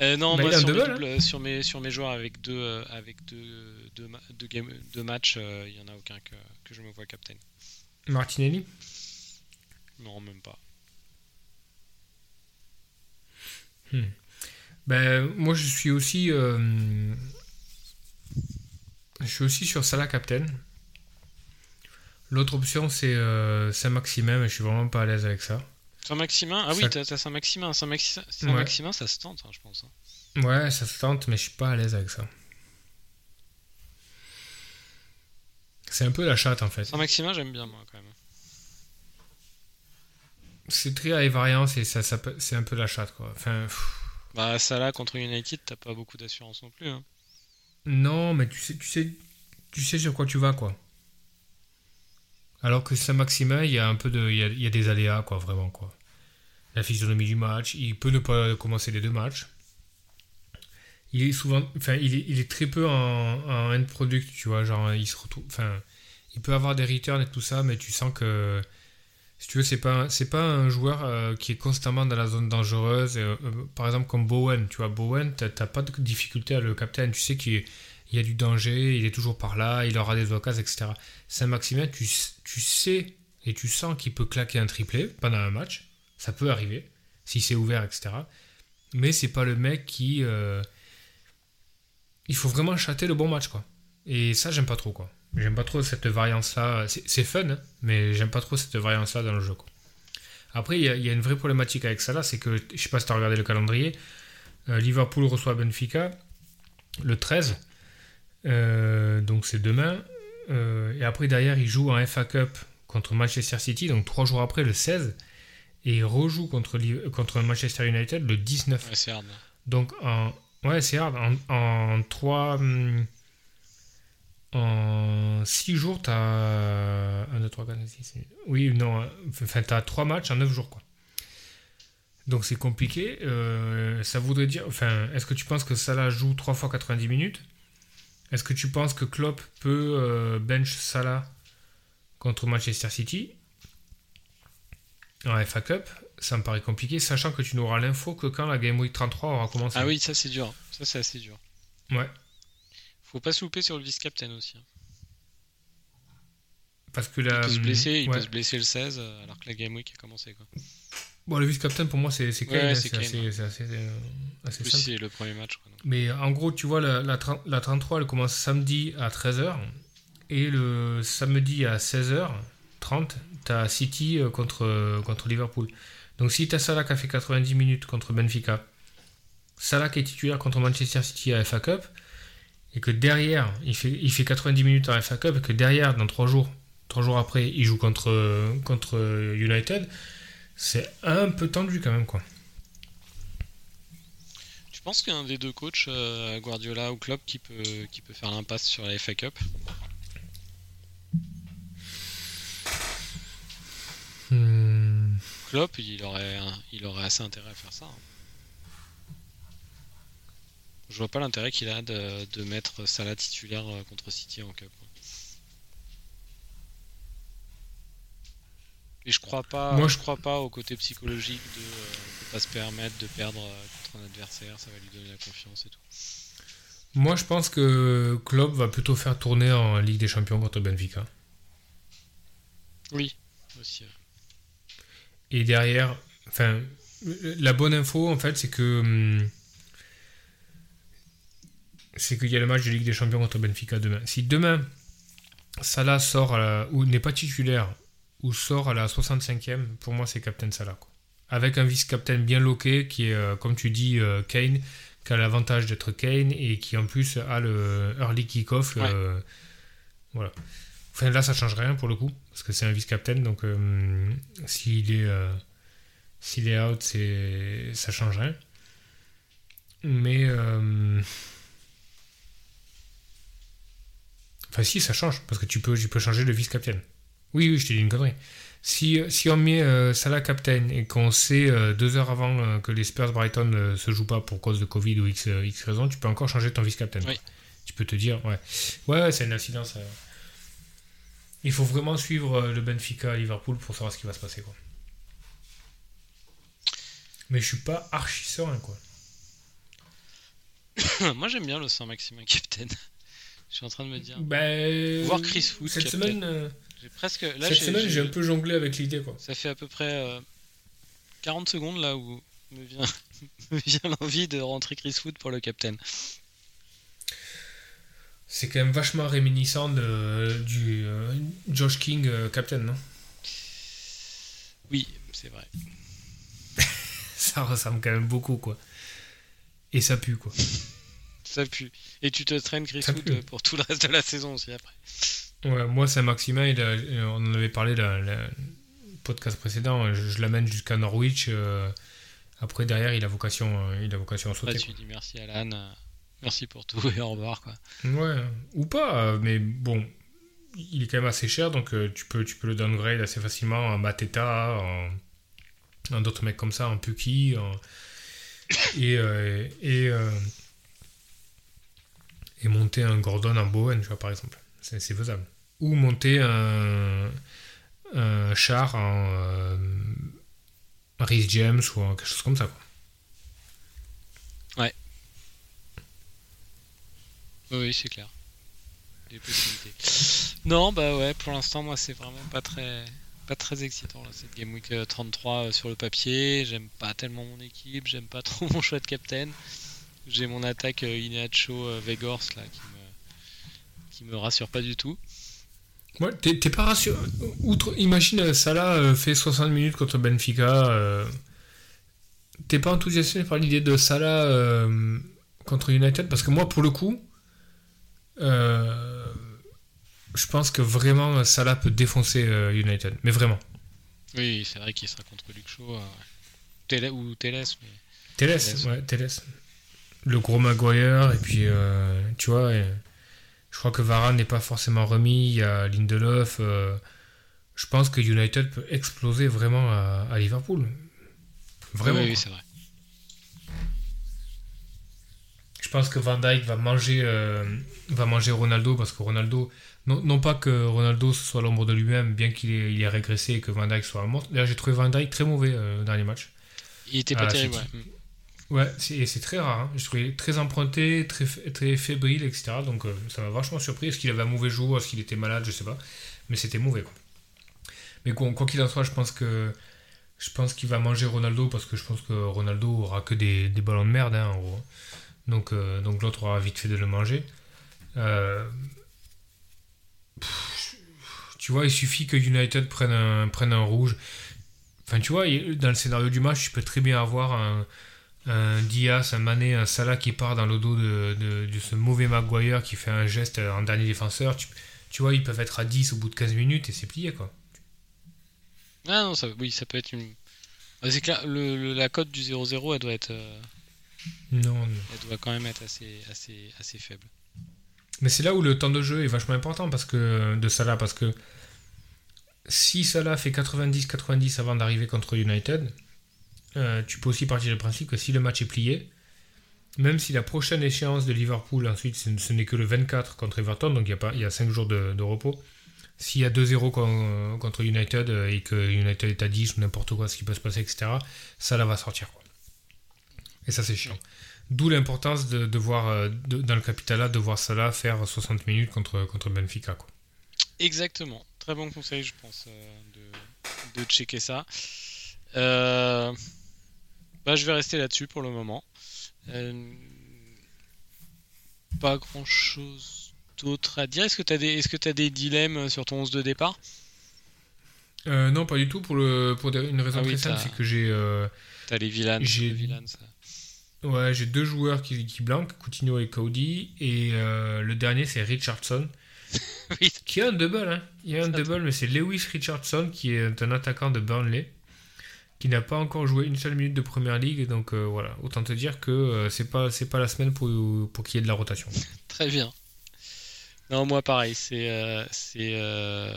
Euh, non, Bah, moi sur mes, double, doubles, euh, sur mes sur mes joueurs avec deux euh, avec deux deux, deux game- deux matchs, euh, il y en a aucun que, que je me vois captain. Martinelli? Non, même pas. Ben, moi, je suis aussi. Je suis aussi sur Salah Captain. L'autre option, c'est euh, Saint-Maximin, mais je suis vraiment pas à l'aise avec ça. Saint-Maximin? Ah oui, Ça- t'as t'as Saint-Maximin. Saint-Maxi- Saint-Maximin, ça se tente, hein, je pense. hein. Ouais, ça se tente, mais je suis pas à l'aise avec ça. C'est un peu la chatte en fait. Saint-Maximin, j'aime bien, moi, quand même. C'est très à variance et ça, c'est un peu la chatte quoi. Enfin, pff, Bah, Salah contre United, t'as pas beaucoup d'assurance non plus. hein. Non, mais tu sais, tu sais, tu sais sur quoi tu vas quoi. Alors que Saint-Maximin, il y a un peu de, il y a, des aléas quoi, vraiment quoi. La physionomie du match, il peut ne pas commencer les deux matchs. Il est souvent, enfin, il est, il est très peu en, en end product, tu vois, genre il se retrouve, enfin, il peut avoir des returns et tout ça, mais tu sens que, si tu veux, c'est pas, c'est pas un joueur euh, qui est constamment dans la zone dangereuse. euh, euh, par exemple, comme Bowen, tu vois, Bowen, t'as pas de difficulté à le captain, tu sais qu'il y a du danger, il est toujours par là, il aura des occasions, etc. Saint-Maximin, tu, tu sais et tu sens qu'il peut claquer un triplé pendant un match, ça peut arriver, si c'est ouvert, etc. Mais c'est pas le mec qui. il faut vraiment chater le bon match, quoi. Et ça, j'aime pas trop, quoi. J'aime pas trop cette variance-là. C'est fun, hein, mais j'aime pas trop cette variance-là dans le jeu, quoi. Après, il y, a- il y a une vraie problématique avec ça, là, c'est que, je sais pas si tu as regardé le calendrier, euh, Liverpool reçoit Benfica le 13, euh, donc c'est demain, euh, et après, derrière, il joue en FA Cup contre Manchester City, donc trois jours après, le 16, et il rejoue contre, contre Manchester United le 19. Ouais, c'est hard. Donc, en, ouais, c'est hard. En, en 3. En 6 jours, t'as. 1, 2, 3, 4, 5, 6. Oui, non. Enfin, t'as 3 matchs en 9 jours, quoi. Donc, c'est compliqué. Euh, ça voudrait dire. Enfin, est-ce que tu penses que Salah joue 3 fois 90 minutes? Est-ce que tu penses que Klopp peut euh, bench Salah contre Manchester City? En FA Cup ça me paraît compliqué, sachant que tu n'auras l'info que quand la Game Week 33 aura commencé. Ah oui, ça c'est dur. Ça c'est assez dur. Ouais, Faut pas se louper sur le vice-captain aussi. hein. parce que Il la. peut se blesser, il peut se blesser le 16 euh, alors que la game week a commencé quoi. Bon, le vice-captain, pour moi, c'est c'est Ouais, Kane, hein, c'est Kane, assez, ouais. c'est assez, euh, assez simple. c'est le premier match quoi. Mais en gros, tu vois, la, la, 30 la 33, elle commence samedi à 13h. Et le samedi à 16h30, tu as City euh, contre, contre Liverpool. Donc si tu as Salah qui a fait 90 minutes contre Benfica, Salah qui est titulaire contre Manchester City à FA Cup, et que derrière, il fait, il fait 90 minutes en FA Cup, et que derrière, dans 3 jours, 3 jours après, il joue contre, contre United, c'est un peu tendu quand même, quoi. Tu penses qu'il y a un des deux coachs, euh, Guardiola ou Klopp, qui peut, qui peut faire l'impasse sur la FA Cup? Hmm. Klopp, il aurait, il aurait assez intérêt à faire ça. hein. Je vois pas l'intérêt qu'il a de, de mettre Salah titulaire euh, contre City en Cup. Et je crois pas, Moi, je crois pas au côté psychologique de euh, on peut pas se permettre de perdre euh, contre un adversaire, ça va lui donner la confiance et tout. Moi, je pense que Klopp va plutôt faire tourner en Ligue des Champions contre Benfica. Oui, aussi. euh. Et derrière, enfin, la bonne info, en fait, c'est que. hum, C'est qu'il y a le match de Ligue des Champions contre Benfica demain. Si demain, Salah sort à la- ou n'est pas titulaire ou sort à la 65e, pour moi, c'est Captain Salah. quoi. Avec un vice-captain bien loqué qui est, euh, comme tu dis, euh, Kane, qui a l'avantage d'être Kane et qui en plus a le early kick-off. euh, voilà. Enfin, là, ça change rien pour le coup, parce que c'est un vice-captain, donc s'il est, s'il est out, c'est, ça change rien. Mais. euh, Enfin, si, ça change, parce que tu peux, tu peux changer le vice-captain. Oui, oui, je t'ai dit une connerie. Si, si on met euh, Salah captain et qu'on sait euh, deux heures avant euh, que les Spurs Brighton ne se jouent pas pour cause de Covid ou X, euh, X raison, tu peux encore changer ton vice-captain. Oui. Tu peux te dire, ouais, ouais, ouais, c'est une incidence. euh. Il faut vraiment suivre euh, le Benfica à Liverpool pour savoir ce qui va se passer, quoi. Mais je suis pas archi serein, quoi. Moi j'aime bien le Saint-Maximin Captain. Je suis en train de me dire. Ben, Voir Chris Wood Cette semaine, euh, J'ai presque. Là, cette semaine, j'ai un peu jonglé avec l'idée, quoi. Ça fait à peu près euh, 40 secondes là où me vient, me vient l'envie de rentrer Chris Wood pour le Captain. C'est quand même vachement réminiscent de, du euh, Josh King euh, Captain, non? Oui, c'est vrai. Ça ressemble quand même beaucoup, quoi. Et ça pue, quoi. Ça pue. Et tu te traînes Chris Wood euh, pour tout le reste de la saison aussi après. Ouais, moi, Saint-Maximin, il a- euh, on en avait parlé dans le podcast précédent, je, je l'amène jusqu'à Norwich. euh, après, derrière, il a vocation, il a vocation à sauter. Là, tu dis merci Alan. merci pour tout et au revoir quoi. Ouais, ou pas, mais bon, il est quand même assez cher, donc euh, tu, peux, tu peux le downgrade assez facilement en Mateta, en, en d'autres mecs comme ça, en Puki, en- et, euh, et, euh, et monter un Gordon en Bowen, tu vois, par exemple. C'est faisable. Ou monter un, un char en euh, Rhys James ou en quelque chose comme ça. Quoi. Oui, oui, c'est clair. Des possibilités. Non, bah ouais, pour l'instant, moi, c'est vraiment pas très, pas très excitant cette Game Week euh, 33 euh, sur le papier. J'aime pas tellement mon équipe, j'aime pas trop mon choix de captain. J'ai mon attaque euh, Inacho euh, Vegors là qui me, qui me rassure pas du tout. Ouais, t'es t'es pas rassuré. Outre, imagine, euh, Salah fait 60 minutes contre Benfica. euh, T'es pas enthousiasmé par l'idée de Salah euh, contre United? Parce que moi, pour le coup, euh, je pense que vraiment Salah peut défoncer United. Mais vraiment. Oui, c'est vrai qu'il sera contre Luke Shaw Télé- ou Teles, mais Teles, ouais, Teles. Le gros Maguire, et puis, euh, tu vois, je crois que Varane n'est pas forcément remis. Il y a Lindelof. euh, je pense que United peut exploser vraiment à, à Liverpool. Vraiment. Oui, c'est vrai. Je pense que Van Dijk va manger, euh, va manger Ronaldo parce que Ronaldo, non, non pas que Ronaldo soit l'ombre de lui-même, bien qu'il ait, il ait régressé et que Van Dijk soit un monstre. D'ailleurs, j'ai trouvé Van Dijk très mauvais euh, au dernier match. Il était pas terrible, ouais. Ouais, c'est, très rare. Hein. Je trouvais très emprunté, très, très fébrile, etc. Donc euh, ça m'a vachement surpris. Est-ce qu'il avait un mauvais jour? Est-ce qu'il était malade? Je sais pas. Mais c'était mauvais. Quoi. Mais quoi qu'il en soit, je pense que je pense qu'il va manger Ronaldo parce que je pense que Ronaldo aura que des, des ballons de merde hein, en gros. Donc, euh, donc l'autre aura vite fait de le manger. Euh, tu vois, il suffit que United prenne un, prenne un rouge. Enfin, tu vois, dans le scénario du match, tu peux très bien avoir un, un Diaz, un Mané, un Salah qui part dans le dos de, de- de ce mauvais Maguire qui fait un geste en dernier défenseur. Tu, tu vois, ils peuvent être à 10 au bout de 15 minutes et c'est plié, quoi. Ah non, ça, oui, ça peut être une. Ah, c'est clair, le, le- la cote du 0-0, elle doit être, euh, Non, non. elle doit quand même être assez, assez, assez faible. Mais c'est là où le temps de jeu est vachement important parce que, de Salah, parce que si Salah fait 90-90 avant d'arriver contre United, euh, tu peux aussi partir du principe que si le match est plié, même si la prochaine échéance de Liverpool, ensuite, ce, n'est que le 24 contre Everton, donc il y a, y a 5 jours de, repos, s'il y a 2-0 con- contre United euh, et que United est à 10 ou n'importe quoi, ce qui peut se passer, etc., Salah va sortir. Quoi. Et ça, c'est chiant. D'où l'importance de, voir, euh, dans le Capitala, de voir Salah faire 60 minutes contre, Benfica. Exactement. Très bon conseil, je pense, de, checker ça. Bah, je vais rester là-dessus pour le moment. Euh, pas grand-chose d'autre à dire. Est-ce que tu as, des... Est que as des dilemmes sur ton 11 de départ? Euh, Non, pas du tout. Pour, le... pour une raison Ah oui, très simple, c'est que j'ai euh, T'as les vilains. J'ai- les ça. ouais, j'ai deux joueurs qui, qui blanquent, Coutinho et Cody. Et euh, le dernier, c'est Richardson. Oui. Qui a un double, hein. Il y a un double, mais c'est Lewis Richardson qui est un attaquant de Burnley qui n'a pas encore joué une seule minute de première ligue. Donc euh, voilà, autant te dire que euh, c'est pas c'est pas la semaine pour, pour qu'il y ait de la rotation. Très bien. Non, moi pareil, c'est euh, c'est euh,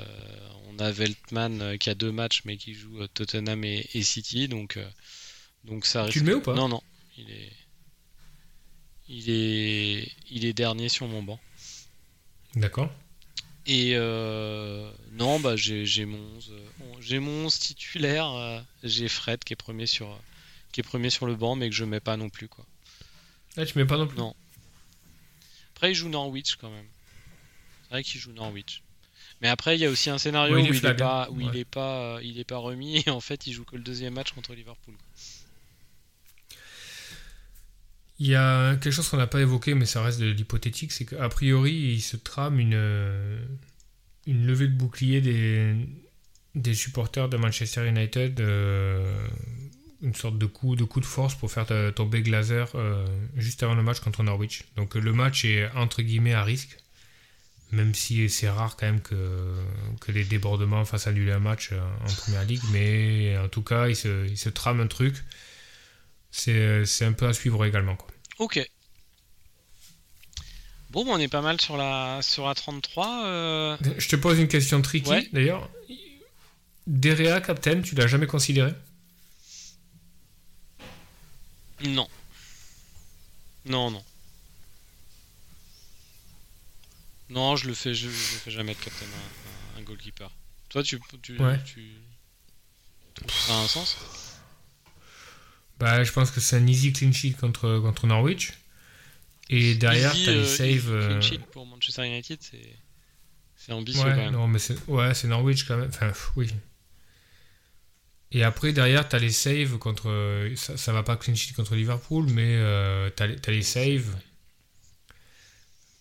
on a Veltman qui a deux matchs mais qui joue Tottenham et, et City donc donc ça Tu le mets ou pas? Non non, il est il est il est dernier sur mon banc. D'accord. Et euh, non bah j'ai j'ai mon 11 euh, mon 11 titulaire, euh, j'ai Fred qui est premier sur qui est premier sur le banc mais que je mets pas non plus quoi. Ah, tu mets pas non plus? Non. Après, il joue Norwich quand même. C'est vrai qu'il joue Norwich. Mais après, il y a aussi un scénario Oui, où, il est il est flag, pas, où il Ouais. est pas, il est pas remis et en fait, il joue que le deuxième match contre Liverpool. Il y a quelque chose qu'on n'a pas évoqué, mais ça reste de l'hypothétique, c'est qu'a priori, il se trame une, euh, une levée de bouclier des, des supporters de Manchester United, euh, une sorte de coup, de coup de force pour faire tomber Glazer euh, juste avant le match contre Norwich. Donc le match est entre guillemets à risque, même si c'est rare quand même que, que les débordements fassent annuler un match en première ligue, mais en tout cas, se, il se trame un truc. C'est c'est un peu à suivre également. Quoi. Ok. Bon, bah, on est pas mal sur la, sur la 33. euh, Je te pose une question tricky Ouais. d'ailleurs. Derea, captain, tu l'as jamais considéré? Non. Non, non. Non, je le fais, je, je le fais jamais de captain un, un goalkeeper. Toi, tu, tu, Ouais. tu que ça a un sens? Bah, je pense que c'est un easy clean sheet contre, contre Norwich. Et derrière, t'as les euh, saves. euh, clean sheet pour Manchester United, c'est c'est ambitieux quand Ouais, même. non, mais c'est ouais, c'est Norwich quand même. Enfin, pff, oui. Et après, derrière, t'as les saves contre. Ça, ça va pas clean sheet contre Liverpool, mais euh, t'as les, t'as les saves.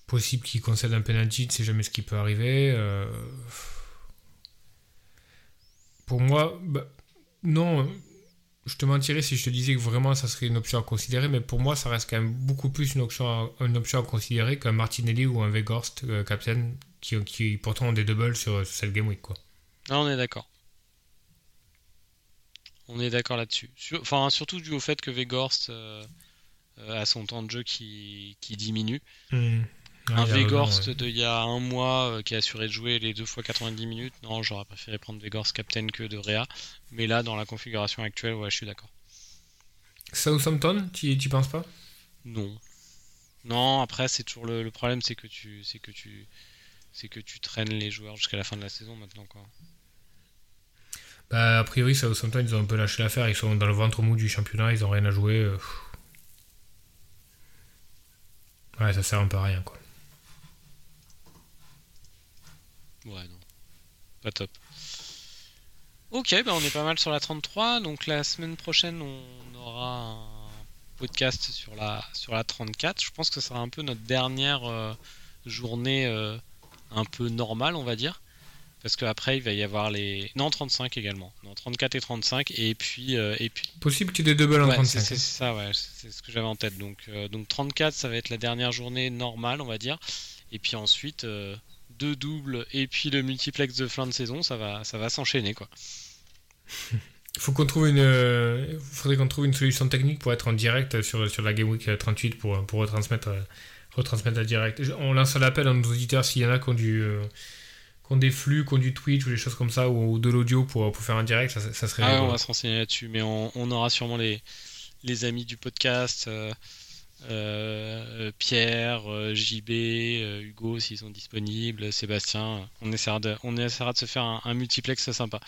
Possible qu'il concède un penalty, tu sais jamais ce qui peut arriver. euh, Pour moi, bah, non. Je te mentirais si je te disais que vraiment ça serait une option à considérer, mais pour moi, ça reste quand même beaucoup plus une option à, une option à considérer qu'un Martinelli ou un Weghorst euh, captain qui, qui pourtant ont des doubles sur, sur cette game week. Quoi. Ah, on est d'accord. On est d'accord là-dessus. Sur- Enfin, surtout dû au fait que Weghorst euh, euh, a son temps de jeu qui, qui diminue. Hmm. Un il a raison, Weghorst ouais. de il y a un mois euh, qui a assuré de jouer les deux fois 90 minutes. Non, j'aurais préféré prendre Weghorst captain que de Réa. Mais là, dans la configuration actuelle, ouais, je suis d'accord. Southampton, tu penses pas? Non. Non, après, c'est toujours le, le problème, c'est que tu, c'est que tu, c'est que tu traînes les joueurs jusqu'à la fin de la saison maintenant, quoi. bah, A priori, Southampton, ils ont un peu lâché l'affaire. Ils sont dans le ventre mou du championnat, ils ont rien à jouer. euh. Ouais, ça sert un peu à rien. Quoi. Ouais, non. Pas top. Ok, bah on est pas mal sur la 33. Donc la semaine prochaine, on aura un podcast sur la, sur la 34. Je pense que ça sera un peu notre dernière euh, journée euh, un peu normale, on va dire. Parce qu'après, il va y avoir les. Non, 35 également. Non, 34 et 35. Et puis. euh, et puis... Possible qu'il y ait des doubles en Ouais, 35. c'est c'est ça, ouais. C'est ce que j'avais en tête. Donc, euh, donc 34, ça va être la dernière journée normale, on va dire. Et puis ensuite, euh, deux doubles et puis le multiplex de fin de saison, ça va, ça va s'enchaîner, quoi. Il faut qu'on trouve une, euh, faudrait qu'on trouve une solution technique pour être en direct sur, sur la Game Week 38 pour, pour retransmettre, euh, retransmettre la direct. On lance un appel à nos auditeurs s'il y en a qui ont, du, euh, qui ont des flux, qui ont du Twitch ou des choses comme ça, ou, de l'audio pour, pour faire un direct, ça, ça serait Ah on va se renseigner là-dessus, mais on, on aura sûrement les, les amis du podcast, euh, euh, Pierre, euh, JB, euh, Hugo s'ils sont disponibles, Sébastien. On essaiera de, de se faire un, un multiplex sympa.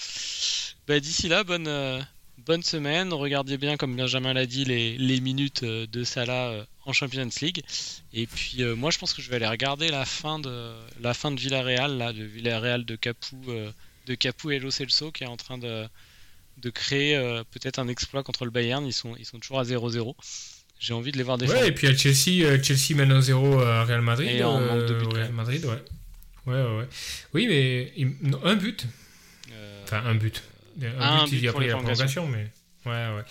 Bah, D'ici là, bonne, semaine. Regardez bien, comme Benjamin l'a dit, les, minutes de Salah en Champions League. Et puis moi, je pense que je vais aller regarder la fin de la fin de Villarreal, là, de Villarreal de Capou et Lo Celso, qui est en train de créer peut-être un exploit contre le Bayern. Ils sont, ils sont toujours à 0-0. J'ai envie de les voir défendre. Ouais, et puis à Chelsea, euh, Chelsea mène 1-0 à Real Madrid. Et en euh, manque de but, Real. Madrid, ouais. Ouais, ouais, ouais. Oui, mais il- non, un but. Euh, Enfin, un but. Un, un but, but il y a pris la prolongation, mais. Ouais, ouais.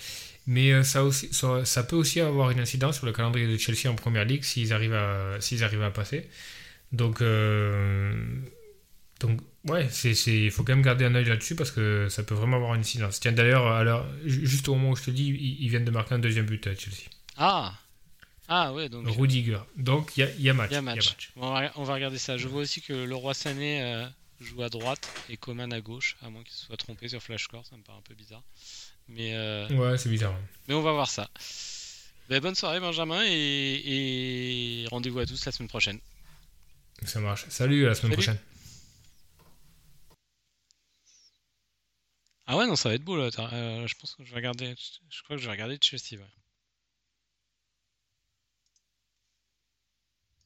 Mais ça, aussi, ça, ça peut aussi avoir une incidence sur le calendrier de Chelsea en première ligue s'ils arrivent à, s'ils arrivent à passer. Donc, euh, donc ouais, il faut quand même garder un œil là-dessus parce que ça peut vraiment avoir une incidence. Tiens, d'ailleurs, juste au moment où je te dis, ils, ils viennent de marquer un deuxième but à Chelsea. Ah Ah ouais, donc Rudiger. Donc, il y y a match. il y a match. Bon, on, va, regarder ça. Je vois aussi que le roi Sané euh, joue à droite et Coman à gauche, à moins qu'il se soit trompé sur Flashcore, ça me paraît un peu bizarre. Mais, euh, Ouais, c'est bizarre. hein. mais on va voir ça. Ben, bonne soirée Benjamin et, et rendez-vous à tous la semaine prochaine. Ça marche. Salut, à la semaine Salut. prochaine. Ah ouais, non, ça va être beau là. Euh, je pense que je vais regarder. Je crois que je vais regarder Chelsea. Ouais.